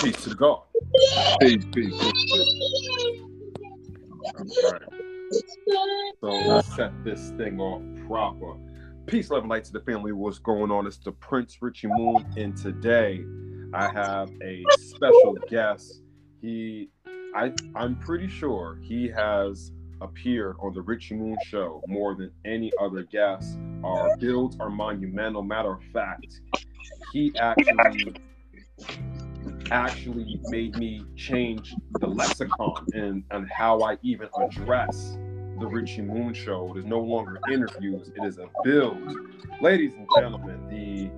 Peace to God. Peace, peace, peace. All right. So let's set this thing off proper. Peace, love, and light to the family. What's going on? It's the Prince Richie Moon, and today I have a special guest. He, I, I'm pretty sure he has appeared on the Richie Moon Show more than any other guest. Our builds are monumental. Matter of fact, he actually actually made me change the lexicon and, and how I even address the Richie Moon Show. It is no longer interviews, it is a build. Ladies and gentlemen, the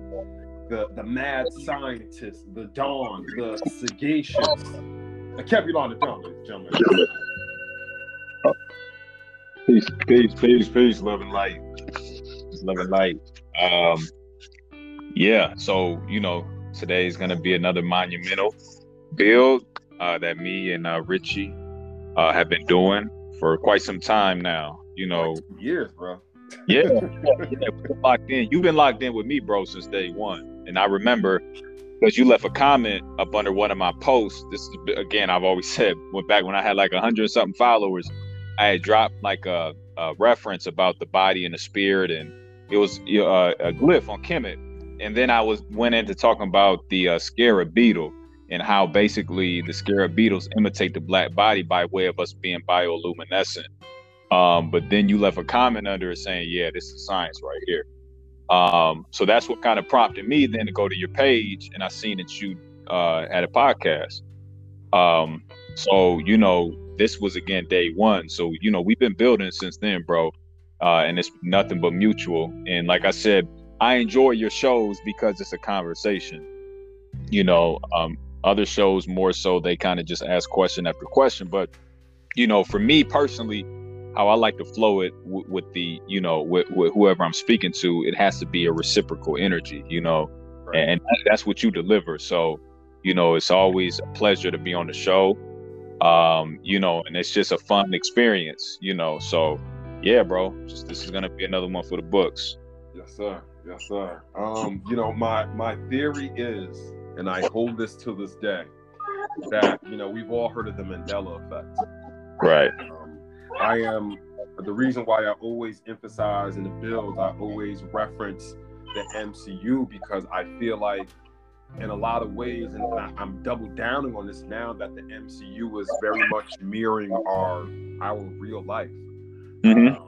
the the mad scientist, the dawn, the sagacious. Alkebulan the dawn, ladies and gentlemen. Peace, peace, peace, peace, love and light. Love and light. Um, yeah, so you know, today is gonna be another monumental build uh, that me and uh, Richie uh, have been doing for quite some time now. You know, years, bro. yeah, yeah, locked in. You've been locked in with me, bro, since day one. And I remember because you left a comment up under one of my posts. This is again, I've always said, went back when I had like a hundred something followers. I had dropped like a, a, reference about the body and the spirit, and it was uh, a glyph on Kemet. And then I was went into talking about the uh, scarab beetle and how basically the scarab beetles imitate the black body by way of us being bioluminescent. Um, but then you left a comment under it saying, "Yeah, this is science right here." Um, so that's what kind of prompted me then to go to your page, and I seen that you uh, had a podcast. Um, so you know, this was again day one. So you know, we've been building since then, bro, uh, and it's nothing but mutual. And like I said, I enjoy your shows because it's a conversation. You know, um, other shows more so they kind of just ask question after question. But you know, for me personally, how I like to flow it w- with the you know with, with, whoever I'm speaking to, it has to be a reciprocal energy. You know, right. and that's what you deliver. So you know, it's always a pleasure to be on the show. Um, you know, and it's just a fun experience. You know, so yeah, bro, just this is gonna be another one for the books. Yes, sir. Yes, sir. Um, you know, my my theory is and I hold this to this day that you know we've all heard of the Mandela effect. Right. Um, I am the reason why I always emphasize in the build. I always reference the MCU because I feel like in a lot of ways, and I, am double downing on this now that the MCU is very much mirroring our our real life. Mm-hmm. Um,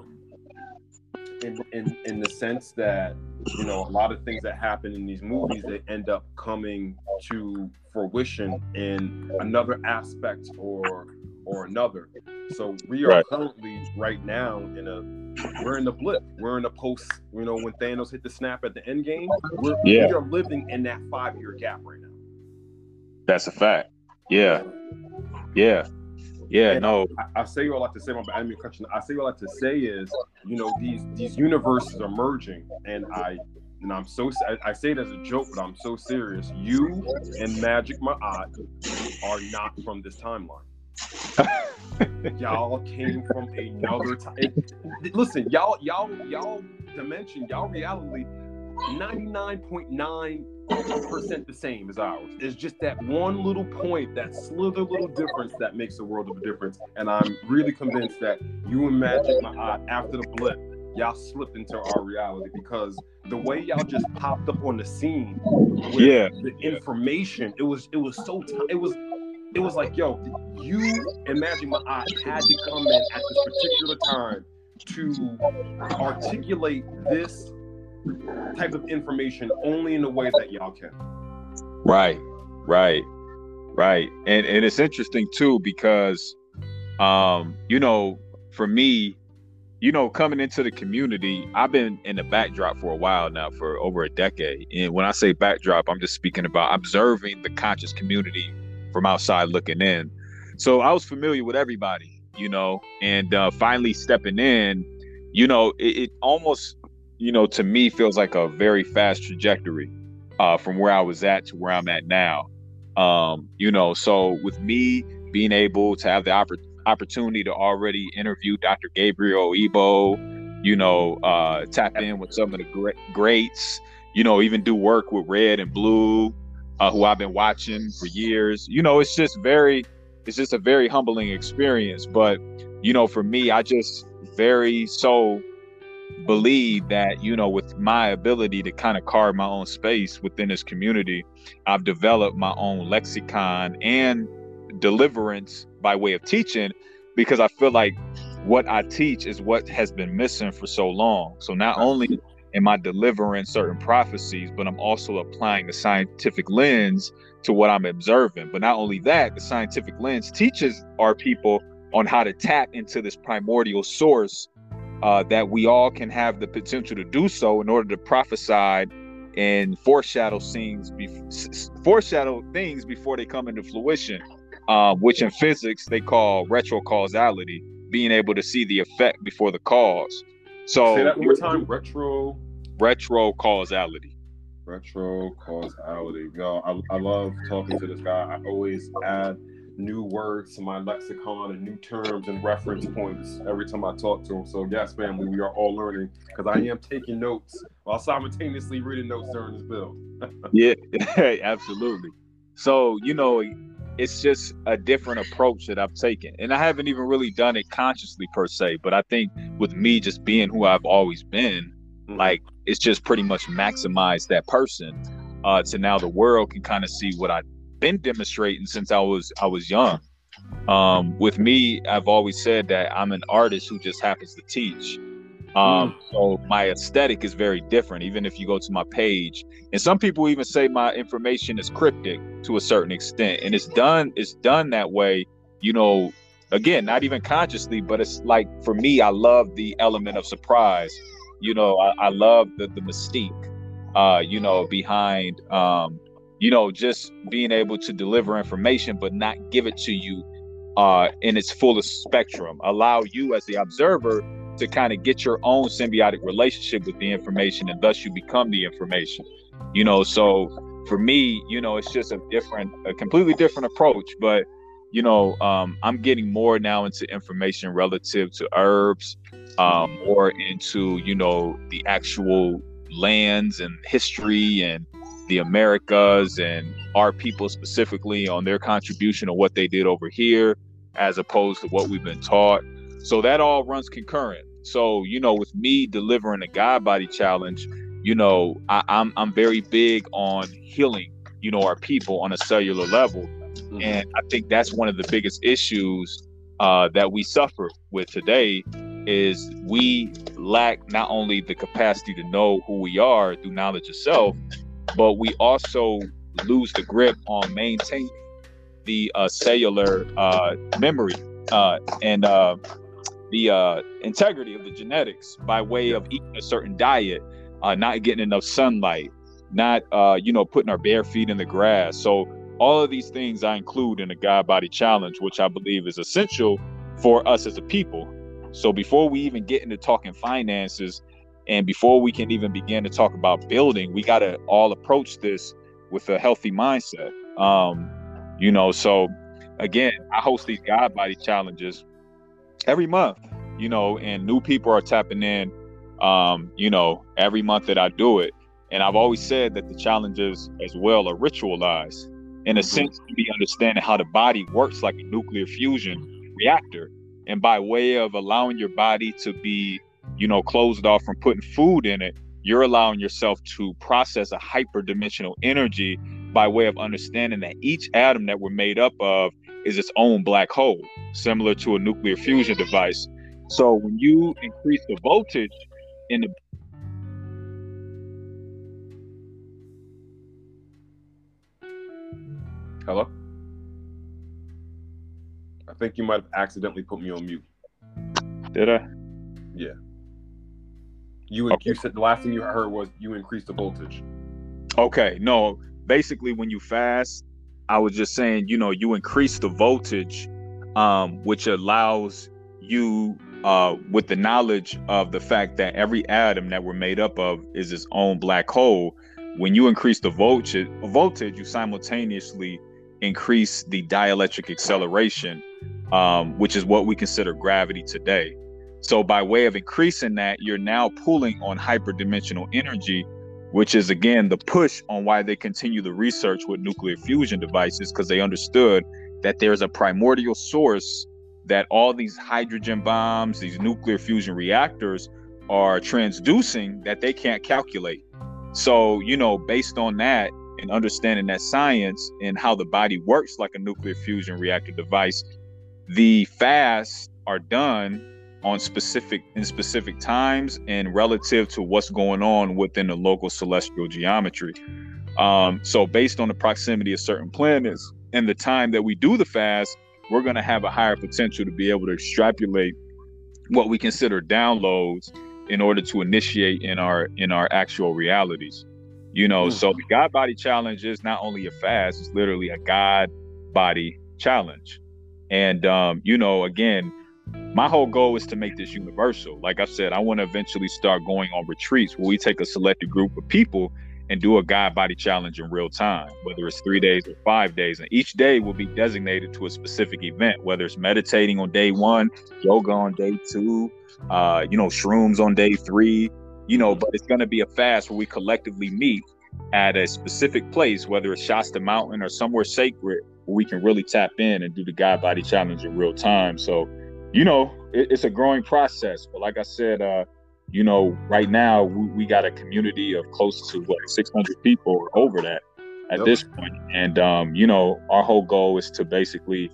in, in in the sense that you know a lot of things that happen in these movies they end up coming to fruition in another aspect or or another. So we are right. currently right now in a we're in the blip. We're in a post you know when thanos hit the snap at the end game we're, yeah. we are living in that five year gap right now. That's a fact. Yeah. Yeah yeah, and no. I, I, say all I like to say, my I mean, I say all I like to say is, you know, these these universes are merging, and I and I'm so I, I say it as a joke, but I'm so serious. You and Magic Ma'at are not from this timeline. y'all came from another time. Listen, y'all, y'all, y'all dimension, y'all reality, 99.9 percent the same as ours. It's just that one little point, that slither little difference that makes a world of a difference. And I'm really convinced that you and Magic Ma'at, after the blip, y'all slipped into our reality because the way y'all just popped up on the scene yeah the information it was it was so t- it was it was like yo you and Magic Ma'at had to come in at this particular time to articulate this type of information only in the way that y'all can. Right, right, right. And and it's interesting too because um, you know, for me, you know, coming into the community, I've been in the backdrop for a while now, for over a decade. And when I say backdrop, I'm just speaking about observing the conscious community from outside looking in. So I was familiar with everybody, you know, and uh, finally stepping in, you know, it, it almost you know, to me feels like a very fast trajectory uh, from where I was at to where I'm at now. Um, you know, so with me being able to have the oppor- opportunity to already interview Dr. Gabriel Oyibo, you know, uh, tap in with some of the great greats, you know, even do work with Red and Blue, uh, who I've been watching for years. You know, it's just very, it's just a very humbling experience. But you know, for me, I just very so believe that you know with my ability to kind of carve my own space within this community i've developed my own lexicon and deliverance by way of teaching because i feel like what i teach is what has been missing for so long. So not only am i delivering certain prophecies but i'm also applying the scientific lens to what i'm observing. But not only that the scientific lens teaches our people on how to tap into this primordial source uh, that we all can have the potential to do so in order to prophesy and foreshadow things, be- foreshadow things before they come into fruition, uh, which in physics they call retrocausality, being able to see the effect before the cause. So say that one more time. Retro. Retro causality. Retro causality. Yo, I, I love talking to this guy. I always add new words to my lexicon and new terms and reference points every time I talk to him. So yes, family, we are all learning because I am taking notes while simultaneously reading notes during this build. yeah, absolutely. So you know, it's just a different approach that I've taken, and I haven't even really done it consciously per se. But I think with me just being who I've always been, mm-hmm. like it's just pretty much maximized that person. Uh, to now the world can kind of see what I been demonstrating since I was I was young. Um, with me, I've always said that I'm an artist who just happens to teach. Um, mm. So my aesthetic is very different, even if you go to my page. And some people even say my information is cryptic to a certain extent, and it's done. It's done that way, you know. Again, not even consciously, but it's like for me, I love the element of surprise. You know, I, I love the the mystique. Uh, you know, behind um, you know, just being able to deliver information but not give it to you uh, in its fullest spectrum. Allow you as the observer to kind of get your own symbiotic relationship with the information and thus you become the information. You know, so for me, you know, it's just a different, a completely different approach. But, you know, um, I'm getting more now into information relative to herbs, um, more into, you know, the actual lands and history and the Americas and our people specifically on their contribution of what they did over here as opposed to what we've been taught. So that all runs concurrent. So, you know, with me delivering a God body challenge, you know, I, I'm I'm very big on healing, you know, our people on a cellular level. Mm-hmm. And I think that's one of the biggest issues uh, that we suffer with today is we lack not only the capacity to know who we are through knowledge of self, but we also lose the grip on maintaining the uh, cellular uh, memory uh, and uh, the uh, integrity of the genetics by way of eating a certain diet, uh, not getting enough sunlight, not you know putting our bare feet in the grass. So all of these things I include in the God Body Challenge, which I believe is essential for us as a people. So before we even get into talking finances, and before we can even begin to talk about building, we got to all approach this with a healthy mindset. Um, you know, so again, I host these God body challenges every month, you know, and new people are tapping in, um, you know, every month that I do it. And I've always said that the challenges as well are ritualized in a mm-hmm. sense to be understanding how the body works like a nuclear fusion reactor. And by way of allowing your body to be you know, closed off from putting food in it, you're allowing yourself to process a hyperdimensional energy by way of understanding that each atom that we're made up of is its own black hole, similar to a nuclear fusion device. So when you increase the voltage in the Hello? I think you might have accidentally put me on mute. Did I? Yeah. You okay. you said the last thing you heard was you increase the voltage. Okay, no. Basically, when you fast, I was just saying, you know, you increase the voltage, um, which allows you, uh, with the knowledge of the fact that every atom that we're made up of is its own black hole. When you increase the voltage, voltage, you simultaneously increase the dielectric acceleration, um, which is what we consider gravity today. So by way of increasing that, you're now pulling on hyperdimensional energy, which is again the push on why they continue the research with nuclear fusion devices because they understood that there's a primordial source that all these hydrogen bombs, these nuclear fusion reactors are transducing that they can't calculate. So, you know, based on that and understanding that science and how the body works like a nuclear fusion reactor device, the fasts are done on specific in specific times and relative to what's going on within the local celestial geometry. Um, so based on the proximity of certain planets and the time that we do the fast, we're going to have a higher potential to be able to extrapolate what we consider downloads in order to initiate in our in our actual realities. You know, mm. so the God body challenge is not only a fast, it's literally a God body challenge. And um, you know, again, my whole goal is to make this universal. Like I said, I want to eventually start going on retreats where we take a selected group of people and do a God body challenge in real time, whether it's three days or five days. And each day will be designated to a specific event, whether it's meditating on day one, yoga on day two, uh, you know, shrooms on day three, you know, but it's going to be a fast where we collectively meet at a specific place, whether it's Shasta Mountain or somewhere sacred, where we can really tap in and do the God body challenge in real time. So, you know, it, it's a growing process. But like I said, uh, you know, right now we, we got a community of close to what 600 people or over that at yep. this point. And, um, you know, our whole goal is to basically,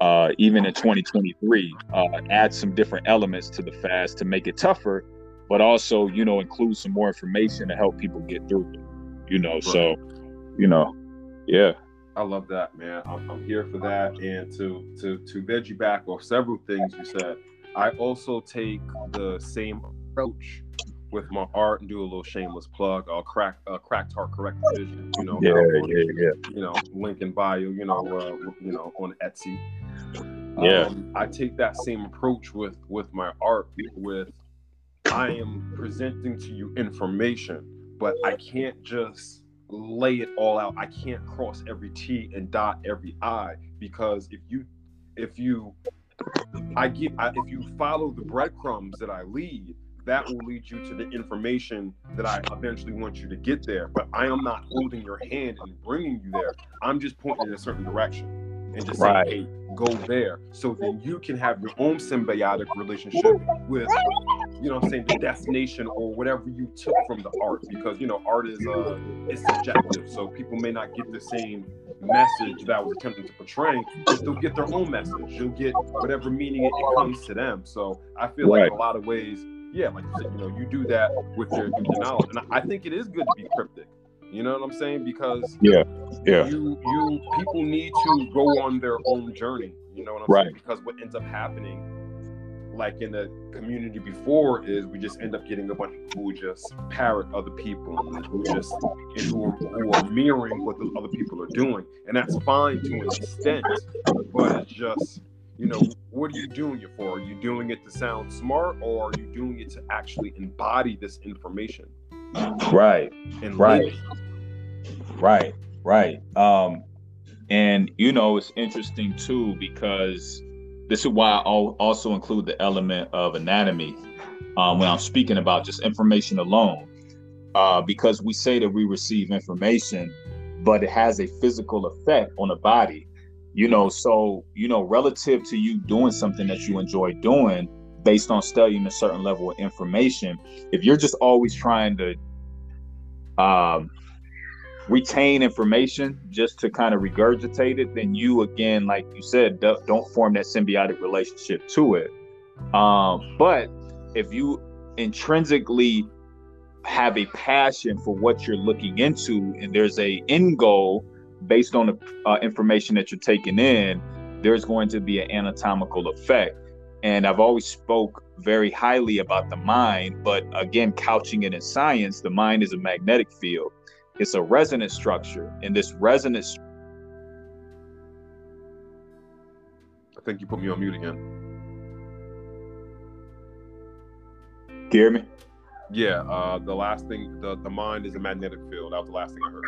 uh, even in 2023, uh, add some different elements to the fast to make it tougher, but also, you know, include some more information to help people get through it, you know. Right. So, you know, yeah. I love that, man. I'm, I'm here for that. And to to to veg you back off several things you said, I also take the same approach with my art and do a little shameless plug. I'll crack uh, cracked heart correct vision. You know, yeah, on, yeah, yeah. You know, link in bio. You know, uh, you know, on Etsy. Yeah, um, I take that same approach with with my art. With I am presenting to you information, but I can't just lay it all out. I can't cross every T and dot every I because if you if you I give I, if you follow the breadcrumbs that I lead, that will lead you to the information that I eventually want you to get there. But I am not holding your hand and bringing you there. I'm just pointing in a certain direction and just right. saying, hey, go there. So then you can have your own symbiotic relationship with, you know what I'm saying, the destination or whatever you took from the art. Because, you know, art is uh it's subjective. So people may not get the same message that was attempting to portray, but they'll get their own message. You'll get whatever meaning it, it comes to them. So I feel right. like in a lot of ways, yeah, like you said, you know, you do that with your, your knowledge. And I think it is good to be cryptic. You know what I'm saying? Because yeah, yeah, you you people need to go on their own journey. You know what I'm right. saying? Because what ends up happening, like in the community before, is we just end up getting a bunch of people who just parrot other people and who just and who are, who are mirroring what the other people are doing, and that's fine to an extent, but it's just you know what are you doing it for? Are you doing it to sound smart, or are you doing it to actually embody this information? Right. And right. Right. Right. Um, and you know, it's interesting too because this is why I also include the element of anatomy um, when I'm speaking about just information alone. Uh, because we say that we receive information, but it has a physical effect on the body. You know, so you know, relative to you doing something that you enjoy doing, based on studying a certain level of information, if you're just always trying to um, retain information just to kind of regurgitate it, then you again, like you said, don't form that symbiotic relationship to it. Um, but if you intrinsically have a passion for what you're looking into, and there's a end goal based on the uh, information that you're taking in, there's going to be an anatomical effect. And I've always spoke very highly about the mind, but again, couching it in science, the mind is a magnetic field. It's a resonance structure, and this resonance. I think you put me on mute again. You hear me? Yeah, uh, the last thing, the, the mind is a magnetic field. That was the last thing I heard.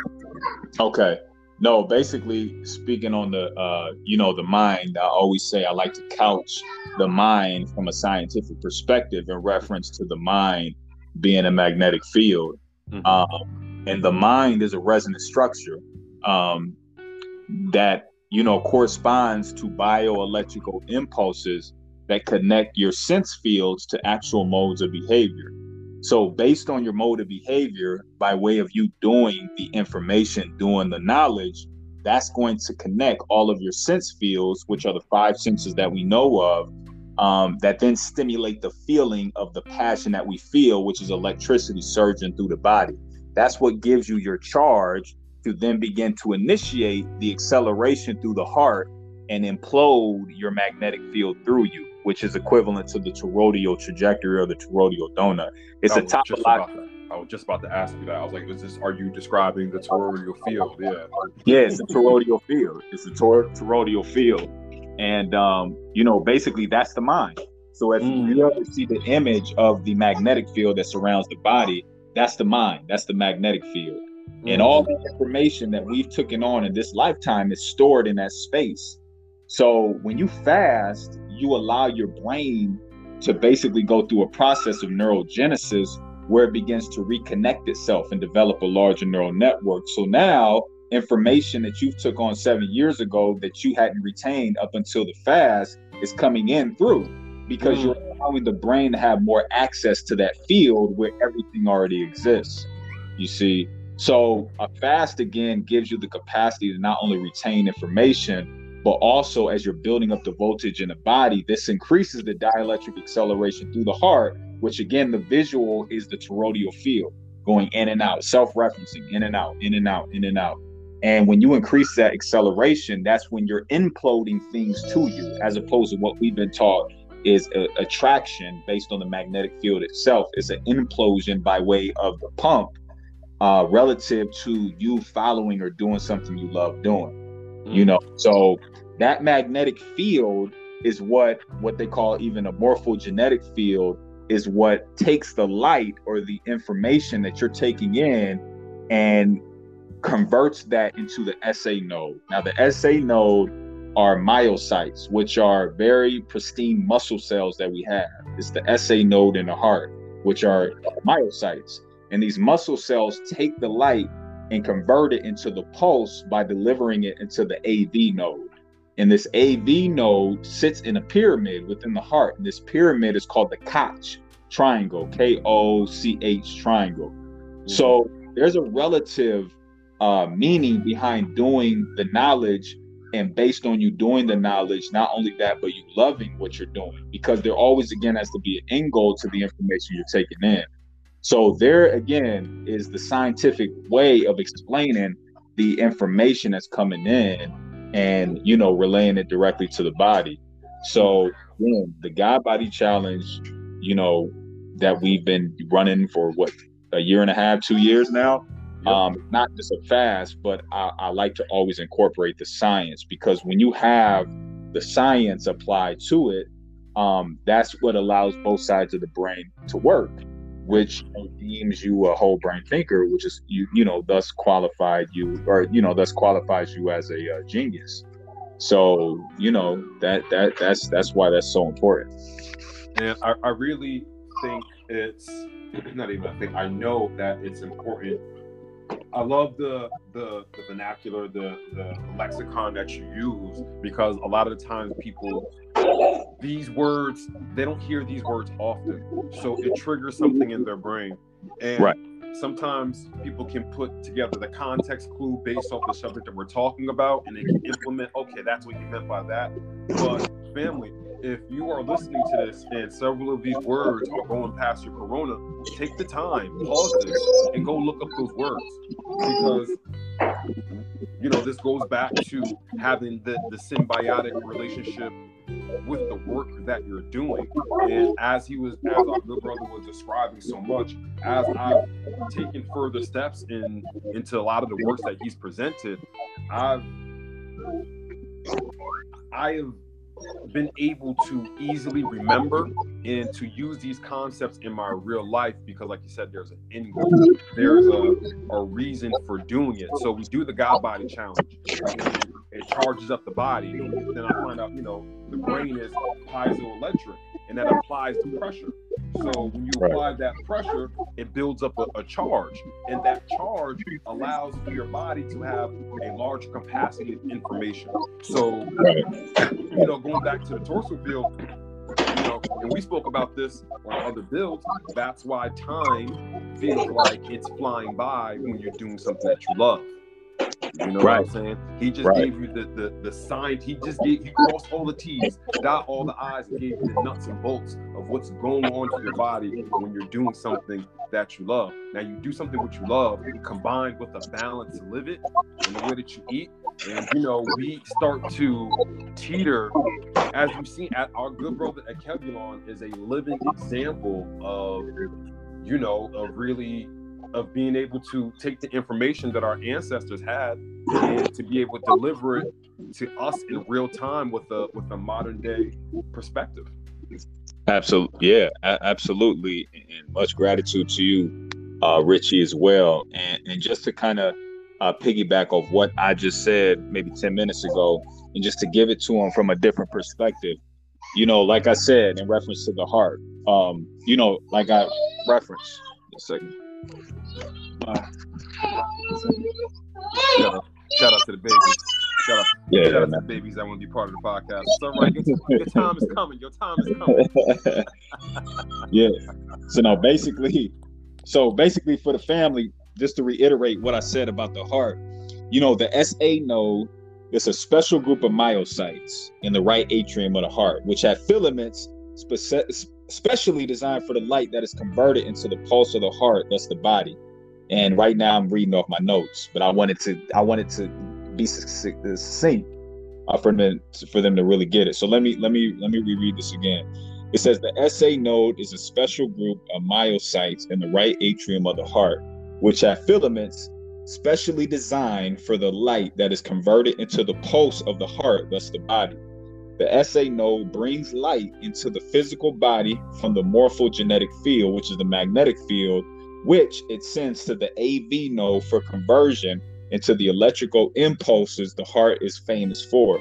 Okay. No, basically speaking on the uh, you know the mind, I always say I like to couch the mind from a scientific perspective in reference to the mind being a magnetic field. Mm-hmm. Um, and the mind is a resonant structure um, that you know corresponds to bioelectrical impulses that connect your sense fields to actual modes of behavior. So, based on your mode of behavior, by way of you doing the information, doing the knowledge, that's going to connect all of your sense fields, which are the five senses that we know of, um, that then stimulate the feeling of the passion that we feel, which is electricity surging through the body. That's what gives you your charge to then begin to initiate the acceleration through the heart and implode your magnetic field through you, which is equivalent to the toroidal trajectory or the toroidal donut. It's a topological. I was just about to ask you that. I was like, "Is this? Are you describing the toroidal field?" Yeah. Yeah, it's the toroidal field. It's the tor- toroidal field, and um, you know, basically, that's the mind. So if mm. you ever see the image of the magnetic field that surrounds the body, that's the mind. That's the magnetic field. Mm. And all the information that we've taken on in this lifetime is stored in that space. So when you fast, you allow your brain to basically go through a process of neurogenesis where it begins to reconnect itself and develop a larger neural network. So now information that you took on seven years ago that you hadn't retained up until the fast is coming in through because mm. you're allowing the brain to have more access to that field where everything already exists. You see, so a fast again gives you the capacity to not only retain information, but also as you're building up the voltage in the body, this increases the dielectric acceleration through the heart, which again, the visual is the toroidal field going in and out, self-referencing in and out, in and out, in and out. And when you increase that acceleration, that's when you're imploding things to you, as opposed to what we've been taught is a attraction based on the magnetic field itself. It's an implosion by way of the pump uh, relative to you following or doing something you love doing. Mm. You know, so that magnetic field is what what they call even a morphogenetic field is what takes the light or the information that you're taking in and converts that into the SA node. Now the SA node are myocytes, which are very pristine muscle cells that we have. It's the SA node in the heart, which are myocytes. And these muscle cells take the light and convert it into the pulse by delivering it into the AV node. And this AV node sits in a pyramid within the heart. And this pyramid is called the Koch triangle, K O C H triangle. Mm-hmm. So there's a relative uh, meaning behind doing the knowledge and based on you doing the knowledge not only that but you loving what you're doing because there always again has to be an end goal to the information you're taking in so there again is the scientific way of explaining the information that's coming in and you know relaying it directly to the body. So the God Body Challenge, you know, that we've been running for what a year and a half, two years now. Yep. Um, not just a fast, but I, I like to always incorporate the science because when you have the science applied to it, um, that's what allows both sides of the brain to work which deems you a whole brain thinker, which is you you know thus qualified you or you know thus qualifies you as a uh, genius. So you know that that that's that's why that's so important. And I, I really think it's not even I think I know that it's important. I love the the, the vernacular, the the lexicon that you use because a lot of the times people these words they don't hear these words often. So it triggers something in their brain. And right. sometimes people can put together the context clue based off the subject that we're talking about and they can implement okay that's what you meant by that. But family if you are listening to this and several of these words are going past your corona take the time pause this and go look up those words because you know this goes back to having the, the symbiotic relationship with the work that you're doing. And as he was, as our good brother was describing so much, as I've taken further steps in into a lot of the works that he's presented, I've I have been able to easily remember and to use these concepts in my real life because like you said there's an end goal. There's a, a reason for doing it. So we do the god body challenge it charges up the body. Then i find out you know the brain is piezoelectric and that applies to pressure So when you apply right. that pressure, it builds up a, a, charge, and that charge allows for your body to have a large capacity of information. So, you know, going back to the toroidal field, you know, and we spoke about this on other builds. That's why time feels like it's flying by when you're doing something that you love. You know right. what I'm saying? He just right. gave you the, the the sign. He just gave he crossed all the T's, dot all the I's, and gave you the nuts and bolts of what's going on to your body when you're doing something that you love. Now you do something what you love, combined with a balance to live it and the way that you eat. And you know, we start to teeter, as we've seen at our good brother at Alkebulan is a living example of, you know, of really of being able to take the information that our ancestors had and to be able to deliver it to us in real time with a with a modern day perspective. Absolutely, yeah, absolutely, and much gratitude to you, uh, Richie, as well. And and just to kind of uh, piggyback off what I just said maybe ten minutes ago, and just to give it to him from a different perspective. You know, like I said in reference to the heart, um, you know, like I referenced a second. Shout, out, shout out to the babies. Shout out, yeah, shout out to the babies that want to be part of the podcast. So right, your, your time is coming. Your time is coming. yeah. So now basically, so basically for the family, just to reiterate what I said about the heart, you know, the SA node is a special group of myocytes in the right atrium of the heart, which have filaments specially designed for the light that is converted into the pulse of the heart, thus the body. And right now I'm reading off my notes, but I wanted to I wanted to be succinct uh, for them for them to really get it. So let me let me let me reread this again. It says the SA node is a special group of myocytes in the right atrium of the heart, which have filaments specially designed for the light that is converted into the pulse of the heart, thus the body. The SA node brings light into the physical body from the morphogenetic field, which is the magnetic field, which it sends to the AV node for conversion into the electrical impulses the heart is famous for.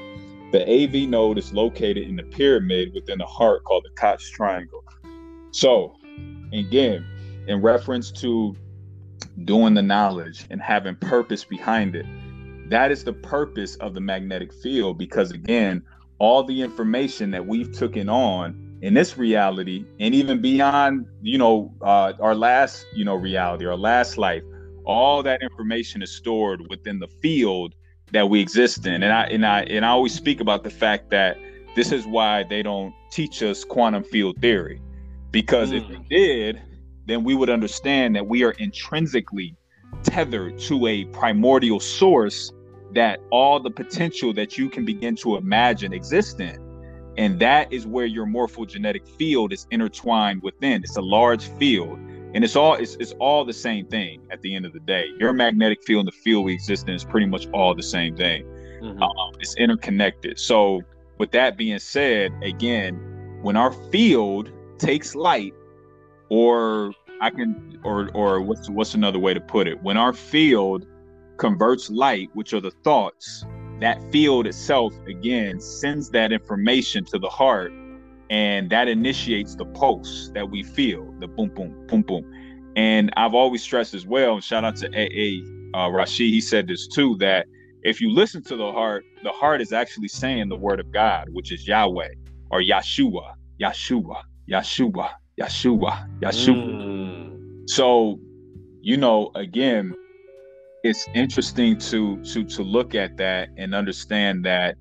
The AV node is located in the pyramid within the heart called the Koch triangle. So, again, in reference to doing the knowledge and having purpose behind it, that is the purpose of the magnetic field because, again, all the information that we've taken on in this reality and even beyond you know uh, our last you know reality our last life all that information is stored within the field that we exist in. And i and i and i always speak about the fact that this is why they don't teach us quantum field theory. Because mm. if they did then we would understand that we are intrinsically tethered to a primordial source that all the potential that you can begin to imagine exists in and that is where your morphogenetic field is intertwined within. It's a large field. And it's all it's, it's all the same thing at the end of the day. Your magnetic field and the field we exist in is pretty much all the same thing. Mm-hmm. Um, it's interconnected. So with that being said, again, when our field takes light, or I can or or what's what's another way to put it? When our field converts light, which are the thoughts, that field itself again sends that information to the heart and that initiates the pulse that we feel the boom boom boom boom and i've always stressed as well and shout out to aa uh, rashid he said this too that if you listen to the heart the heart is actually saying the word of god which is yahweh or yeshua yeshua yeshua yeshua yeshua mm. so you know again it's interesting to to to look at that and understand that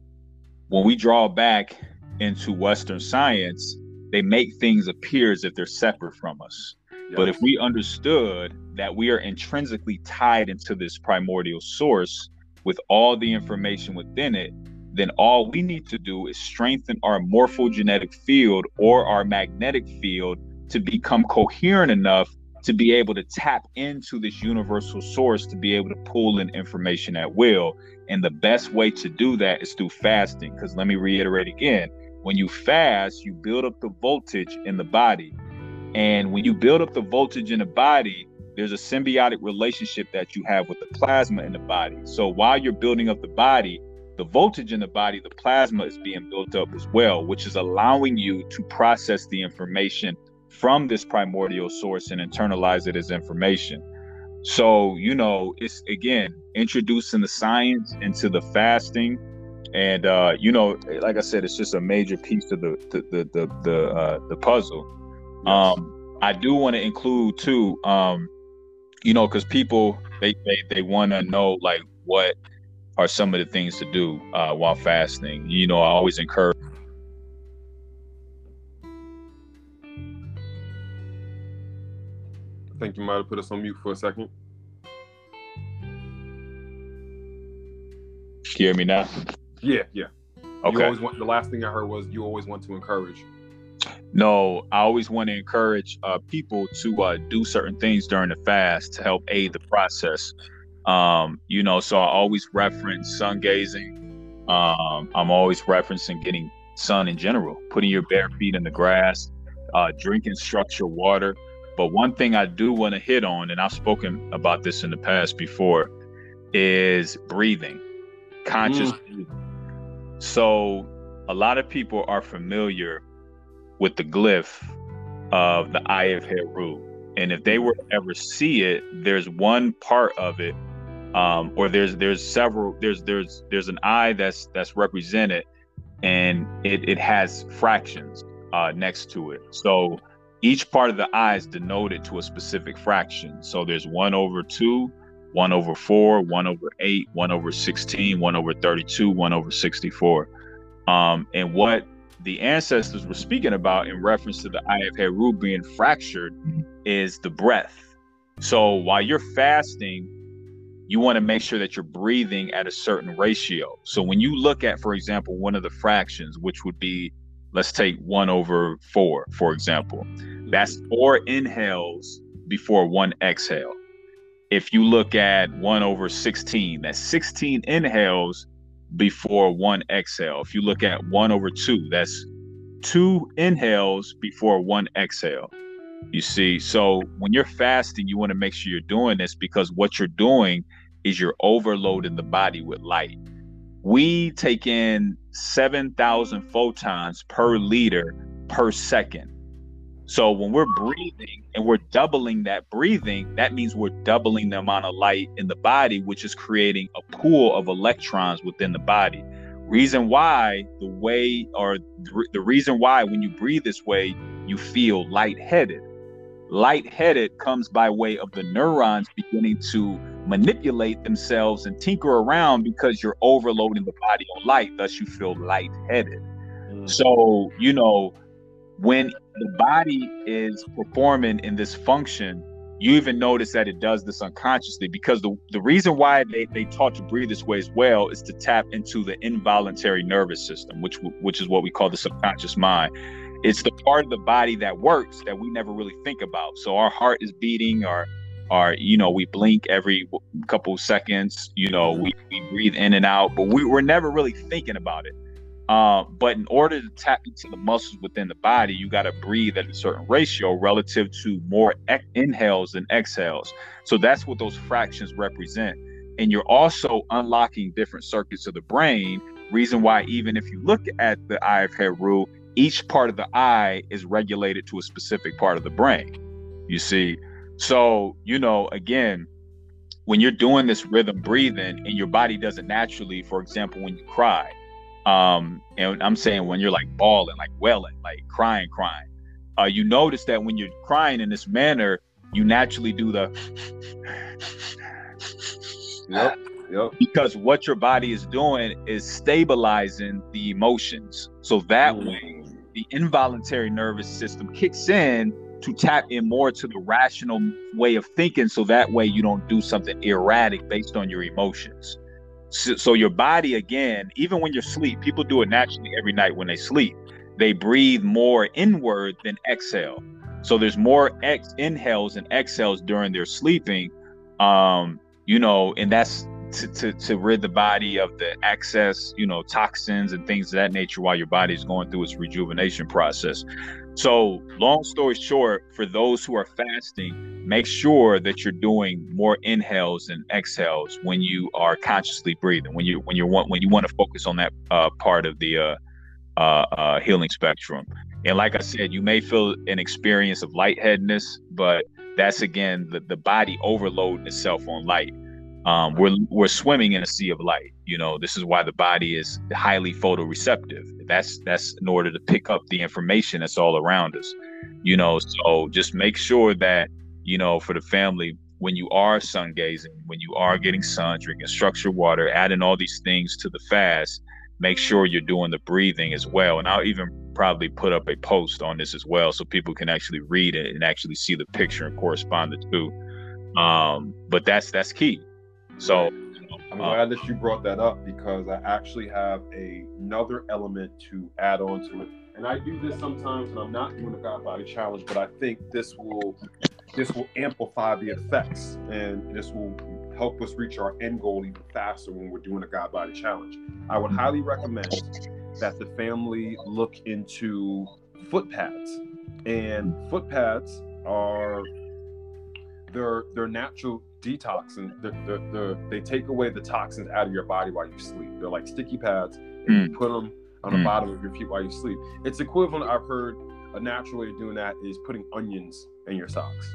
when we draw back into western science they make things appear as if they're separate from us yes. but if we understood that we are intrinsically tied into this primordial source with all the information within it then all we need to do is strengthen our morphogenetic field or our magnetic field to become coherent enough to be able to tap into this universal source to be able to pull in information at will. And the best way to do that is through fasting. Because let me reiterate again when you fast, you build up the voltage in the body. And when you build up the voltage in the body, there's a symbiotic relationship that you have with the plasma in the body. So while you're building up the body, the voltage in the body, the plasma is being built up as well, which is allowing you to process the information from this primordial source and internalize it as information. So, you know, it's again introducing the science into the fasting. And uh, you know, like I said, it's just a major piece of the the the the the, uh, the puzzle. Yes. Um, I do want to include too, um, you know, because people they they, they want to know like what are some of the things to do uh, while fasting. You know, I always encourage think you might have put us on mute for a second. You hear me now? Yeah, yeah. Okay. You always want, the last thing I heard was you always want to encourage. No, I always want to encourage uh, people to uh, do certain things during the fast to help aid the process. Um, you know, so I always reference sun gazing. Um, I'm always referencing getting sun in general, putting your bare feet in the grass, uh, drinking structured water. But one thing I do want to hit on, and I've spoken about this in the past before, is breathing, conscious mm. breathing. So a lot of people are familiar with the glyph of the Eye of Heru. And if they were to ever see it, there's one part of it, um, or there's there's several there's there's there's an eye that's that's represented, and it it has fractions uh, next to it. So each part of the eye is denoted to a specific fraction. So there's 1 over 2, 1 over 4, 1 over 8, 1 over 16, 1 over 32, 1 over 64. Um, and what the ancestors were speaking about in reference to the eye of Heru being fractured is the breath. So while you're fasting, you want to make sure that you're breathing at a certain ratio. So when you look at, for example, one of the fractions, which would be let's take one over four, for example. That's four inhales before one exhale. If you look at one over 16, that's 16 inhales before one exhale. If you look at one over two, that's two inhales before one exhale. You see, so when you're fasting, you want to make sure you're doing this because what you're doing is you're overloading the body with light we take in 7,000 photons per liter per second. So when we're breathing and we're doubling that breathing, that means we're doubling the amount of light in the body, which is creating a pool of electrons within the body. Reason why the way or the reason why when you breathe this way, you feel lightheaded. Lightheaded comes by way of the neurons beginning to manipulate themselves and tinker around because you're overloading the body on light, thus you feel lightheaded. Mm. So, you know, when the body is performing in this function, you even notice that it does this unconsciously because the, the reason why they, they taught to breathe this way as well is to tap into the involuntary nervous system, which which is what we call the subconscious mind. It's the part of the body that works that we never really think about. So our heart is beating, our or you know we blink every couple seconds you know we, we breathe in and out but we, we're never really thinking about it. Uh, but in order to tap into the muscles within the body you got to breathe at a certain ratio relative to more ex- inhales than exhales. So that's what those fractions represent. And you're also unlocking different circuits of the brain. Reason why even if you look at the eye of heru each part of the eye is regulated to a specific part of the brain. You see so, you know, again, when you're doing this rhythm breathing and your body doesn't naturally, for example, when you cry, um, and I'm saying when you're like bawling, like wailing, like crying, crying, uh, you notice that when you're crying in this manner, you naturally do the yep, yep. because what your body is doing is stabilizing the emotions. So that mm. way, the involuntary nervous system kicks in to tap in more to the rational way of thinking so that way you don't do something erratic based on your emotions. So, so, your body again even when you're asleep people do it naturally every night when they sleep. They breathe more inward than exhale. So there's more ex inhales and exhales during their sleeping um you know and that's to, to, to rid the body of the excess, you know, toxins and things of that nature while your body is going through its rejuvenation process. So, long story short, for those who are fasting, make sure that you're doing more inhales and exhales when you are consciously breathing. When you when you want when you want to focus on that uh, part of the uh, uh, uh, healing spectrum. And like I said, you may feel an experience of lightheadedness, but that's again the, the body overloading itself on light. Um, we're we're swimming in a sea of light. You know, this is why the body is highly photoreceptive. That's that's in order to pick up the information that's all around us. You know, so just make sure that you know for the family when you are sun gazing, when you are getting sun, drinking structured water, adding all these things to the fast, make sure you're doing the breathing as well. And I'll even probably put up a post on this as well so people can actually read it and actually see the picture and correspond the two. Um, but that's that's key. So I'm uh, glad that you brought that up because I actually have a, another element to add on to it. And I do this sometimes, and I'm not doing a God Body Challenge, but I think this will this will amplify the effects, and this will help us reach our end goal even faster when we're doing a God Body Challenge. I would highly recommend that the family look into foot pads, and foot pads are they're they're natural detoxing. They're, they're, they're, take away the toxins out of your body while you sleep. They're like sticky pads, and mm. you put them on the mm. bottom of your feet while you sleep. It's equivalent. I've heard a natural way of doing that is putting onions in your socks.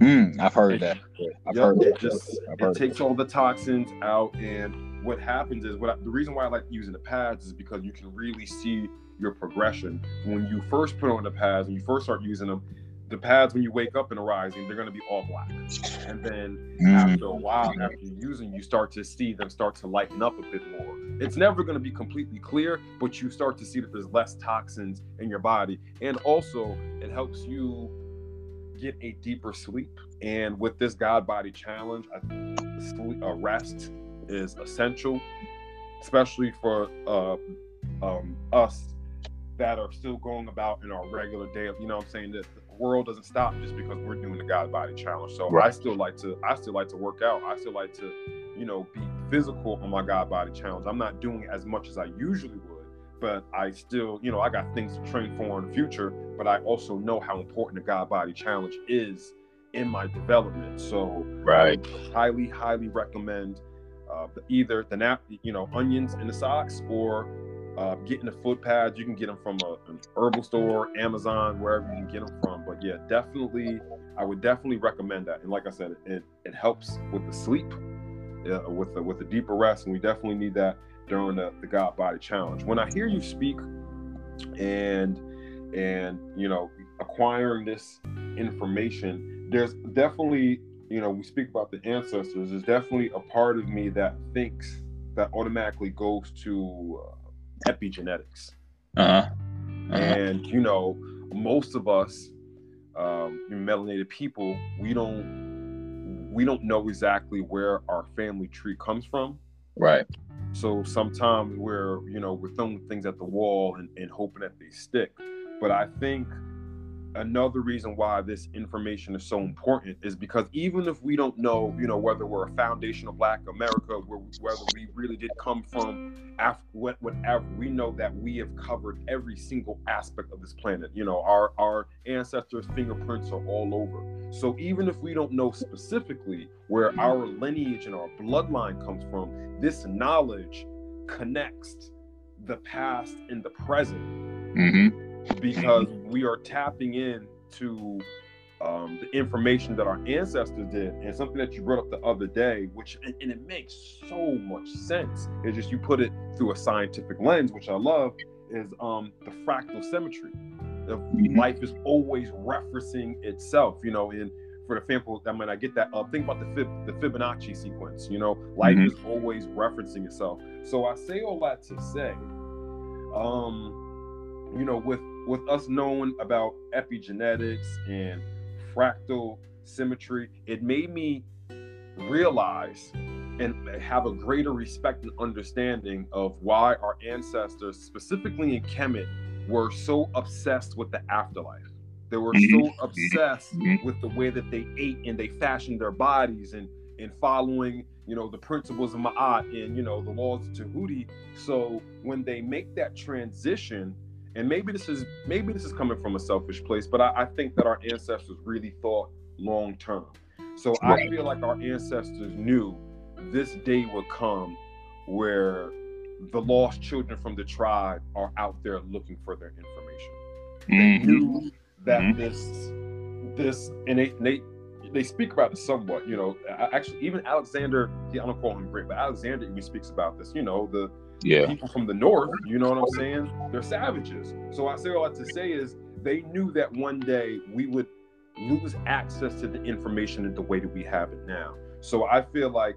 Mm, I've heard that. I've yep, heard it just it takes all the toxins out, and what happens is what I, the reason why I like using the pads is because you can really see your progression when you first put on the pads and you first start using them the pads when you wake up in the rising, they're going to be all black. And then mm. after a while, after you're using, you start to see them start to lighten up a bit more. It's never going to be completely clear, but you start to see that there's less toxins in your body. And also, it helps you get a deeper sleep. And with this God Body Challenge, sleep, uh, rest is essential, especially for uh, um, us that are still going about in our regular day. Of, you know, I'm saying that world doesn't stop just because we're doing the God Body Challenge. So right. I still like to I still like to work out. I still like to, you know, be physical on my God Body Challenge. I'm not doing as much as I usually would, but I still, you know, I got things to train for in the future. But I also know how important the God Body Challenge is in my development. So right, I highly, highly recommend uh, either the nap, you know, onions in the socks or uh, getting the foot pads, you can get them from a, an herbal store, Amazon, wherever you can get them from. But yeah, definitely, I would definitely recommend that. And like I said, it it helps with the sleep, uh, with the with the deeper rest, and we definitely need that during the, the God Body Challenge. When I hear you speak, and and you know acquiring this information, there's definitely you know we speak about the ancestors. There's definitely a part of me that thinks that automatically goes to uh, epigenetics. Uh-huh. Uh-huh. And you know, most of us, um, melanated people, we don't we don't know exactly where our family tree comes from. Right. So sometimes we're you know we're throwing things at the wall and, and hoping that they stick. But I think another reason why this information is so important is because even if we don't know, you know, whether we're a foundational Black America, whether we really did come from Africa, whatever, we know that we have covered every single aspect of this planet. You know, our our ancestors' fingerprints are all over. So even if we don't know specifically where our lineage and our bloodline comes from, this knowledge connects the past and the present. Mm-hmm because we are tapping in to um, the information that our ancestors did and something that you brought up the other day which and, and, it makes so much sense it's just you put it through a scientific lens which i love is um, the fractal symmetry of mm-hmm. life is always referencing itself you know in for the example i mean i get that uh, think about the Fib, the fibonacci sequence you know life mm-hmm. is always referencing itself so i say all that to say um you know with with us knowing about epigenetics and fractal symmetry, it made me realize and have a greater respect and understanding of why our ancestors, specifically in Kemet, were so obsessed with the afterlife. They were so mm-hmm. obsessed mm-hmm. with the way that they ate and they fashioned their bodies and and following, you know, the principles of Ma'at and you know the laws of Tahuti. So when they make that transition and maybe this is maybe this is coming from a selfish place, but I, I think that our ancestors really thought long term. So. I feel like our ancestors knew this day would come where the lost children from the tribe are out there looking for their information. Mhm. knew that Mhm. this this and they, they they speak about it somewhat you know actually even alexander i don't call him great but alexander even speaks about this you know the Yeah. people from the north you know what i'm saying they're savages so i say all that to say is they knew that one day we would lose access to the information in the way that we have it now so i feel like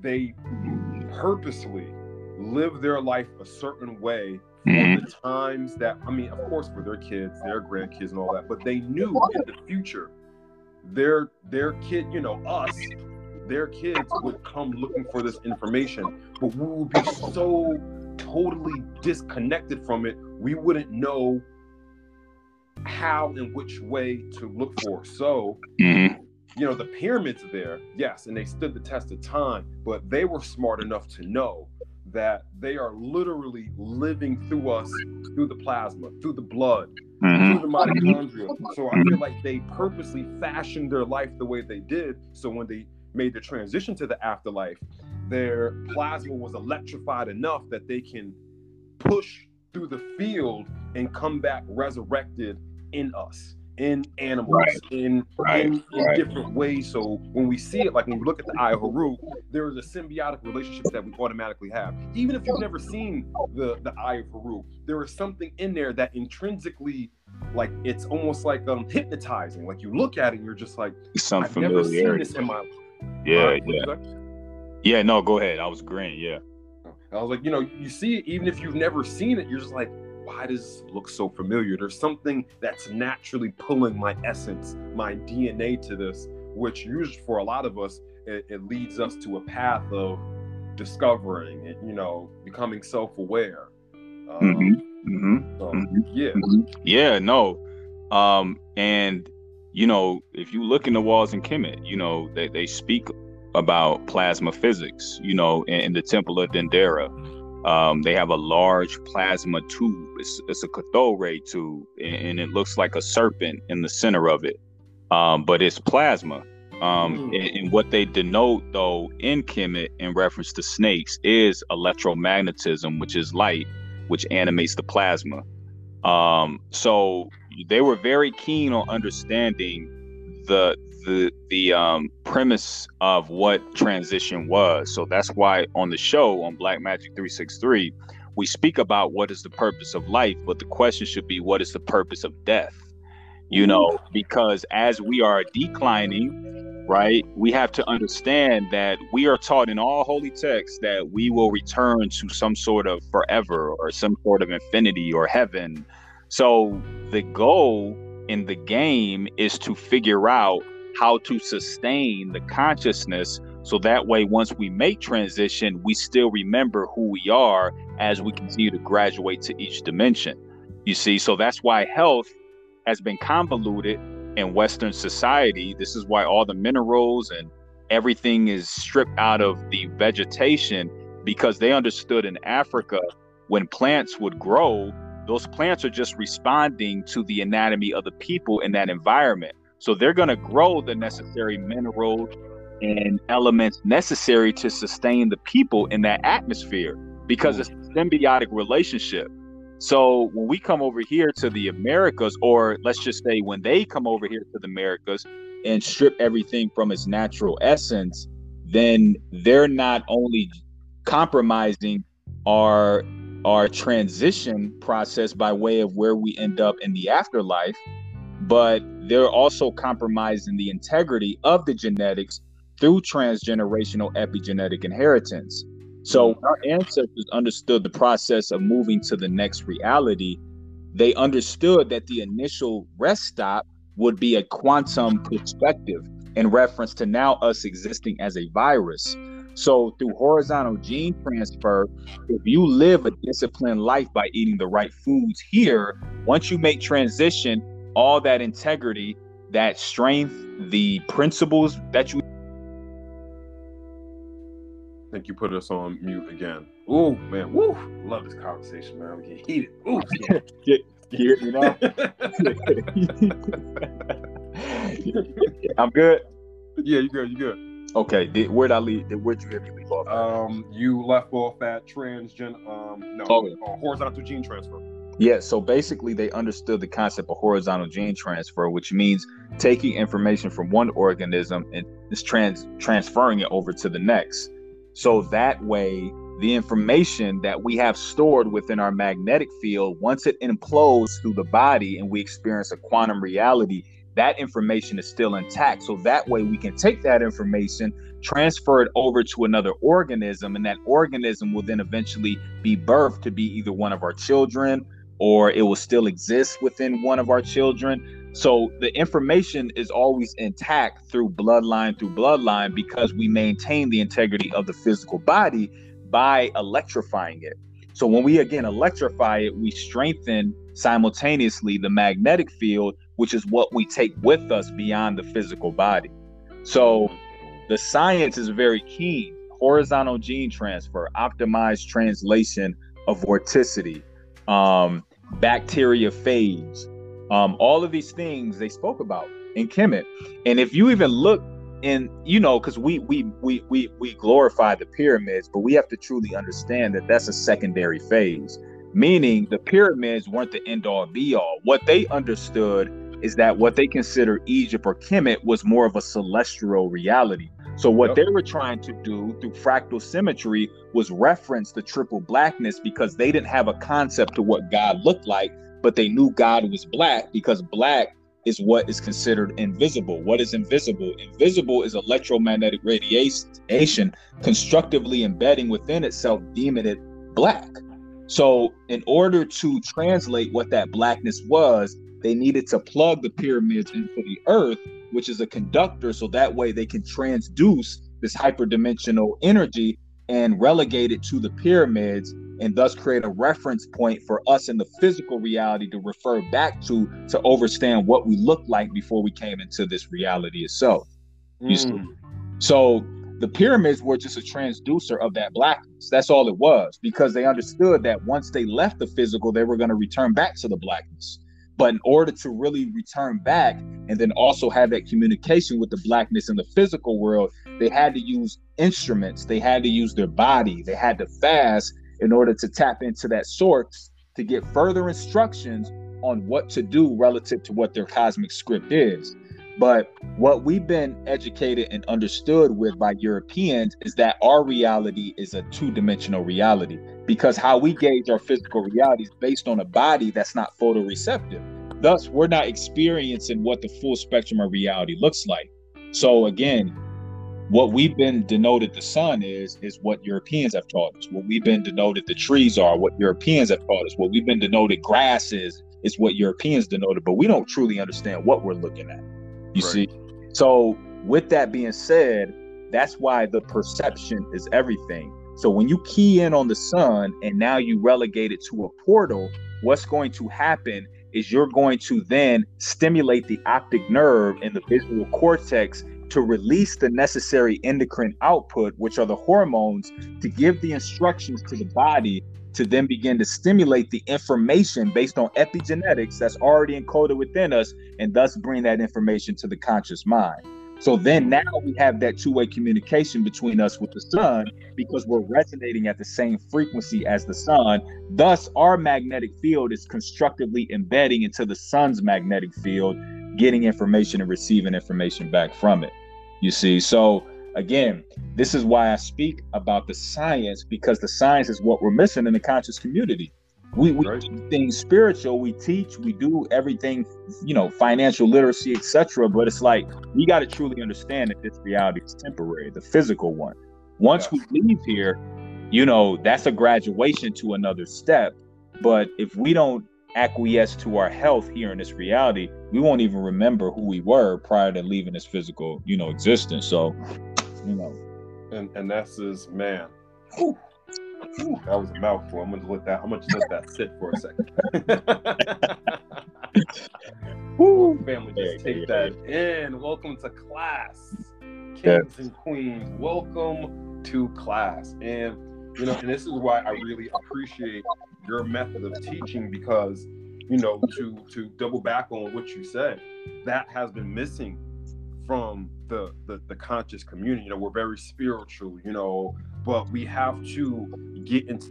they purposely live their life a certain way for Mhm. the times that I mean, of course, for their kids, their grandkids, and all that. But they knew in the future, their their kid, you know, us, their kids would come looking for this information, but we would be so totally disconnected from it, we wouldn't know how and which way to look for. So Mhm. you know, the pyramids there, yes, and they stood the test of time, but they were smart enough to know that they are literally living through us, through the plasma, through the blood, through Mhm. the mitochondria. So I feel like they purposely fashioned their life the way they did. So when they made the transition to the afterlife, their plasma was electrified enough that they can push through the field and come back resurrected in us, in animals, Right. in Right, in, in right. different ways. So when we see it, like when we look at the Eye of Haru, there is a symbiotic relationship that we automatically have. Even if you've never seen the the Eye of Haru, there is something in there that intrinsically, like it's almost like um hypnotizing. Like you look at it, and you're just like, Some I've never seen this in my Yeah? Yeah. Yeah, no, go ahead. I was agreeing. Yeah. I was like, you know, you see it, even if you've never seen it, you're just like, why does this look so familiar? There's something that's naturally pulling my essence, my DNA to this, which usually for a lot of us, it, it leads us to a path of discovering and, you know, becoming self aware. Um, Mhm. Mm-hmm. so, Mhm. yeah. Yeah, no. Um, and you know, if you look in the walls in Kemet, you know, they, they speak about plasma physics, you know, in, in the Temple of Dendera. Um, they have a large plasma tube. It's, it's a cathode ray tube, and, and it looks like a serpent in the center of it. Um, but it's plasma. Um, Mm. and, and what they denote, though, in Kemet in reference to snakes is electromagnetism, which is light, which animates the plasma. Um, so they were very keen on understanding the the the um, premise of what transition was. So that's why on the show on Black Magic 363, we speak about what is the purpose of life, but the question should be what is the purpose of death? You know, because as we are declining, right, we have to understand that we are taught in all holy texts that we will return to some sort of forever or some sort of infinity or heaven. So the goal in the game is to figure out how to sustain the consciousness so that way once we make transition we still remember who we are as we continue to graduate to each dimension. You see so that's why health has been convoluted in western society. This is why all the minerals and everything is stripped out of the vegetation because they understood in africa when plants would grow those plants are just responding to the anatomy of the people in that environment. So they're going to grow the necessary minerals and elements necessary to sustain the people in that atmosphere because it's a symbiotic relationship. So when we come over here to the Americas, or let's just say when they come over here to the Americas and strip everything from its natural essence, then they're not only compromising our our transition process by way of where we end up in the afterlife, but they're also compromising the integrity of the genetics through transgenerational epigenetic inheritance. So hmm. our ancestors understood the process of moving to the next reality. They understood that the initial rest stop would be a quantum perspective in reference to now us existing as a virus. So through horizontal gene transfer, if you live a disciplined life by eating the right foods here, once you make transition, all that integrity, that strength, the principles that you I think you put us on mute again. Ooh, man. Woo. Love this conversation, man. I'm getting heated. Ooh, yeah. hear me now. I'm good. yeah, you good, you good. Okay, did, where'd I leave? Did, where'd you hear me leave off? Um, you left off at transgen um no Oh. uh, horizontal gene transfer. Yeah, so basically, they understood the concept of horizontal gene transfer, which means taking information from one organism and is trans transferring it over to the next. So that way, the information that we have stored within our magnetic field, once it implodes through the body and we experience a quantum reality, that information is still intact. So that way, we can take that information, transfer it over to another organism, and that organism will then eventually be birthed to be either one of our children or it will still exist within one of our children. So the information is always intact through bloodline through bloodline because we maintain the integrity of the physical body by electrifying it. So when we again electrify it, we strengthen simultaneously the magnetic field, which is what we take with us beyond the physical body. So the science is very keen. Horizontal gene transfer, optimized translation of vorticity, um, bacteriophage, um, all of these things they spoke about in Kemet. And if you even look in, you know, because we we we we we glorify the pyramids, but we have to truly understand that that's a secondary phase. Meaning the pyramids weren't the end all be all. What they understood is that what they consider Egypt or Kemet was more of a celestial reality. So what yep. they were trying to do through fractal symmetry was reference the triple blackness because they didn't have a concept of what God looked like, but they knew God was black because black is what is considered invisible. What is invisible? Invisible is electromagnetic radiation constructively embedding within itself, deeming it black. So, in order to translate what that blackness was, they needed to plug the pyramids into the earth which is a conductor, so that way they can transduce this hyperdimensional energy and relegate it to the pyramids and thus create a reference point for us in the physical reality to refer back to to understand what we looked like before we came into this reality itself. Mm. So the pyramids were just a transducer of that blackness. That's all it was because they understood that once they left the physical, they were going to return back to the blackness. But in order to really return back and then also have that communication with the blackness in the physical world, they had to use instruments, they had to use their body, they had to fast in order to tap into that source to get further instructions on what to do relative to what their cosmic script is. But what we've been educated and understood with by Europeans is that our reality is a two dimensional reality because how we gauge our physical reality is based on a body that's not photoreceptive. Thus, we're not experiencing what the full spectrum of reality looks like. So, again, what we've been denoted the sun is is what Europeans have taught us. What we've been denoted the trees are, what Europeans have taught us. What we've been denoted grass is, is what Europeans denoted, but we don't truly understand what we're looking at. You right. see? So, with that being said, that's why the perception is everything. So, when you key in on the sun and now you relegate it to a portal, what's going to happen is you're going to then stimulate the optic nerve in the visual cortex to release the necessary endocrine output, which are the hormones, to give the instructions to the body to then begin to stimulate the information based on epigenetics that's already encoded within us and thus bring that information to the conscious mind. So then now we have that two-way communication between us with the sun because we're resonating at the same frequency as the sun. Thus, our magnetic field is constructively embedding into the sun's magnetic field, getting information and receiving information back from it. You see, so again, this is why I speak about the science because the science is what we're missing in the conscious community. We, we right. do things spiritual, we teach, we do everything, you know, financial literacy, etc. But it's like we got to truly understand that this reality is temporary, the physical one. Once we leave here, you know, that's a graduation to another step. But if we don't acquiesce to our health here in this reality, we won't even remember who we were prior to leaving this physical, you know, existence. So you know. And and that's his man. Whew. Whew, that was a mouthful. I'm gonna let that. I'm gonna just let that sit for a second. Woo, family, just take that in. Welcome to class, kings yes. and queens. Welcome to class, and you know, and this is why I really appreciate your method of teaching because you know to to double back on what you said that has been missing from the, the the conscious community. You know, we're very spiritual, you know, but we have to get into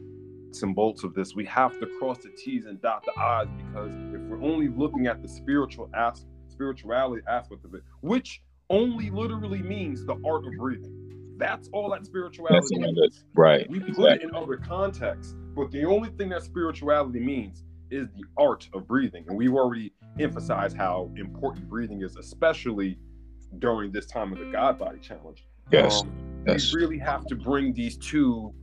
some bolts of this. We have to cross the T's and dot the I's because if we're only looking at the spiritual as- spirituality aspect of it, which only literally means the art of breathing. That's all that spirituality means. Right. We put exactly. it in other contexts, but the only thing that spirituality means is the art of breathing. And we've already emphasized how important breathing is, especially during this time of the God Body Challenge. Yes. Um, yes. We really have to bring these two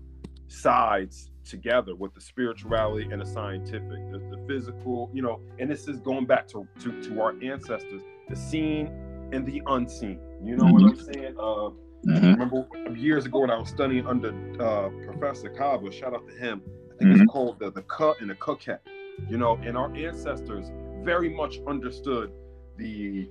sides together with the spirituality and the scientific, the, the physical, you know, and this is going back to, to, to our ancestors, the seen and the unseen. You know mm-hmm. what I'm saying? Uh, mm-hmm. Remember years ago when I was studying under uh, Professor Kaba, shout out to him. I think mm-hmm. it's called the, the cut and the coquette. You know, and our ancestors very much understood the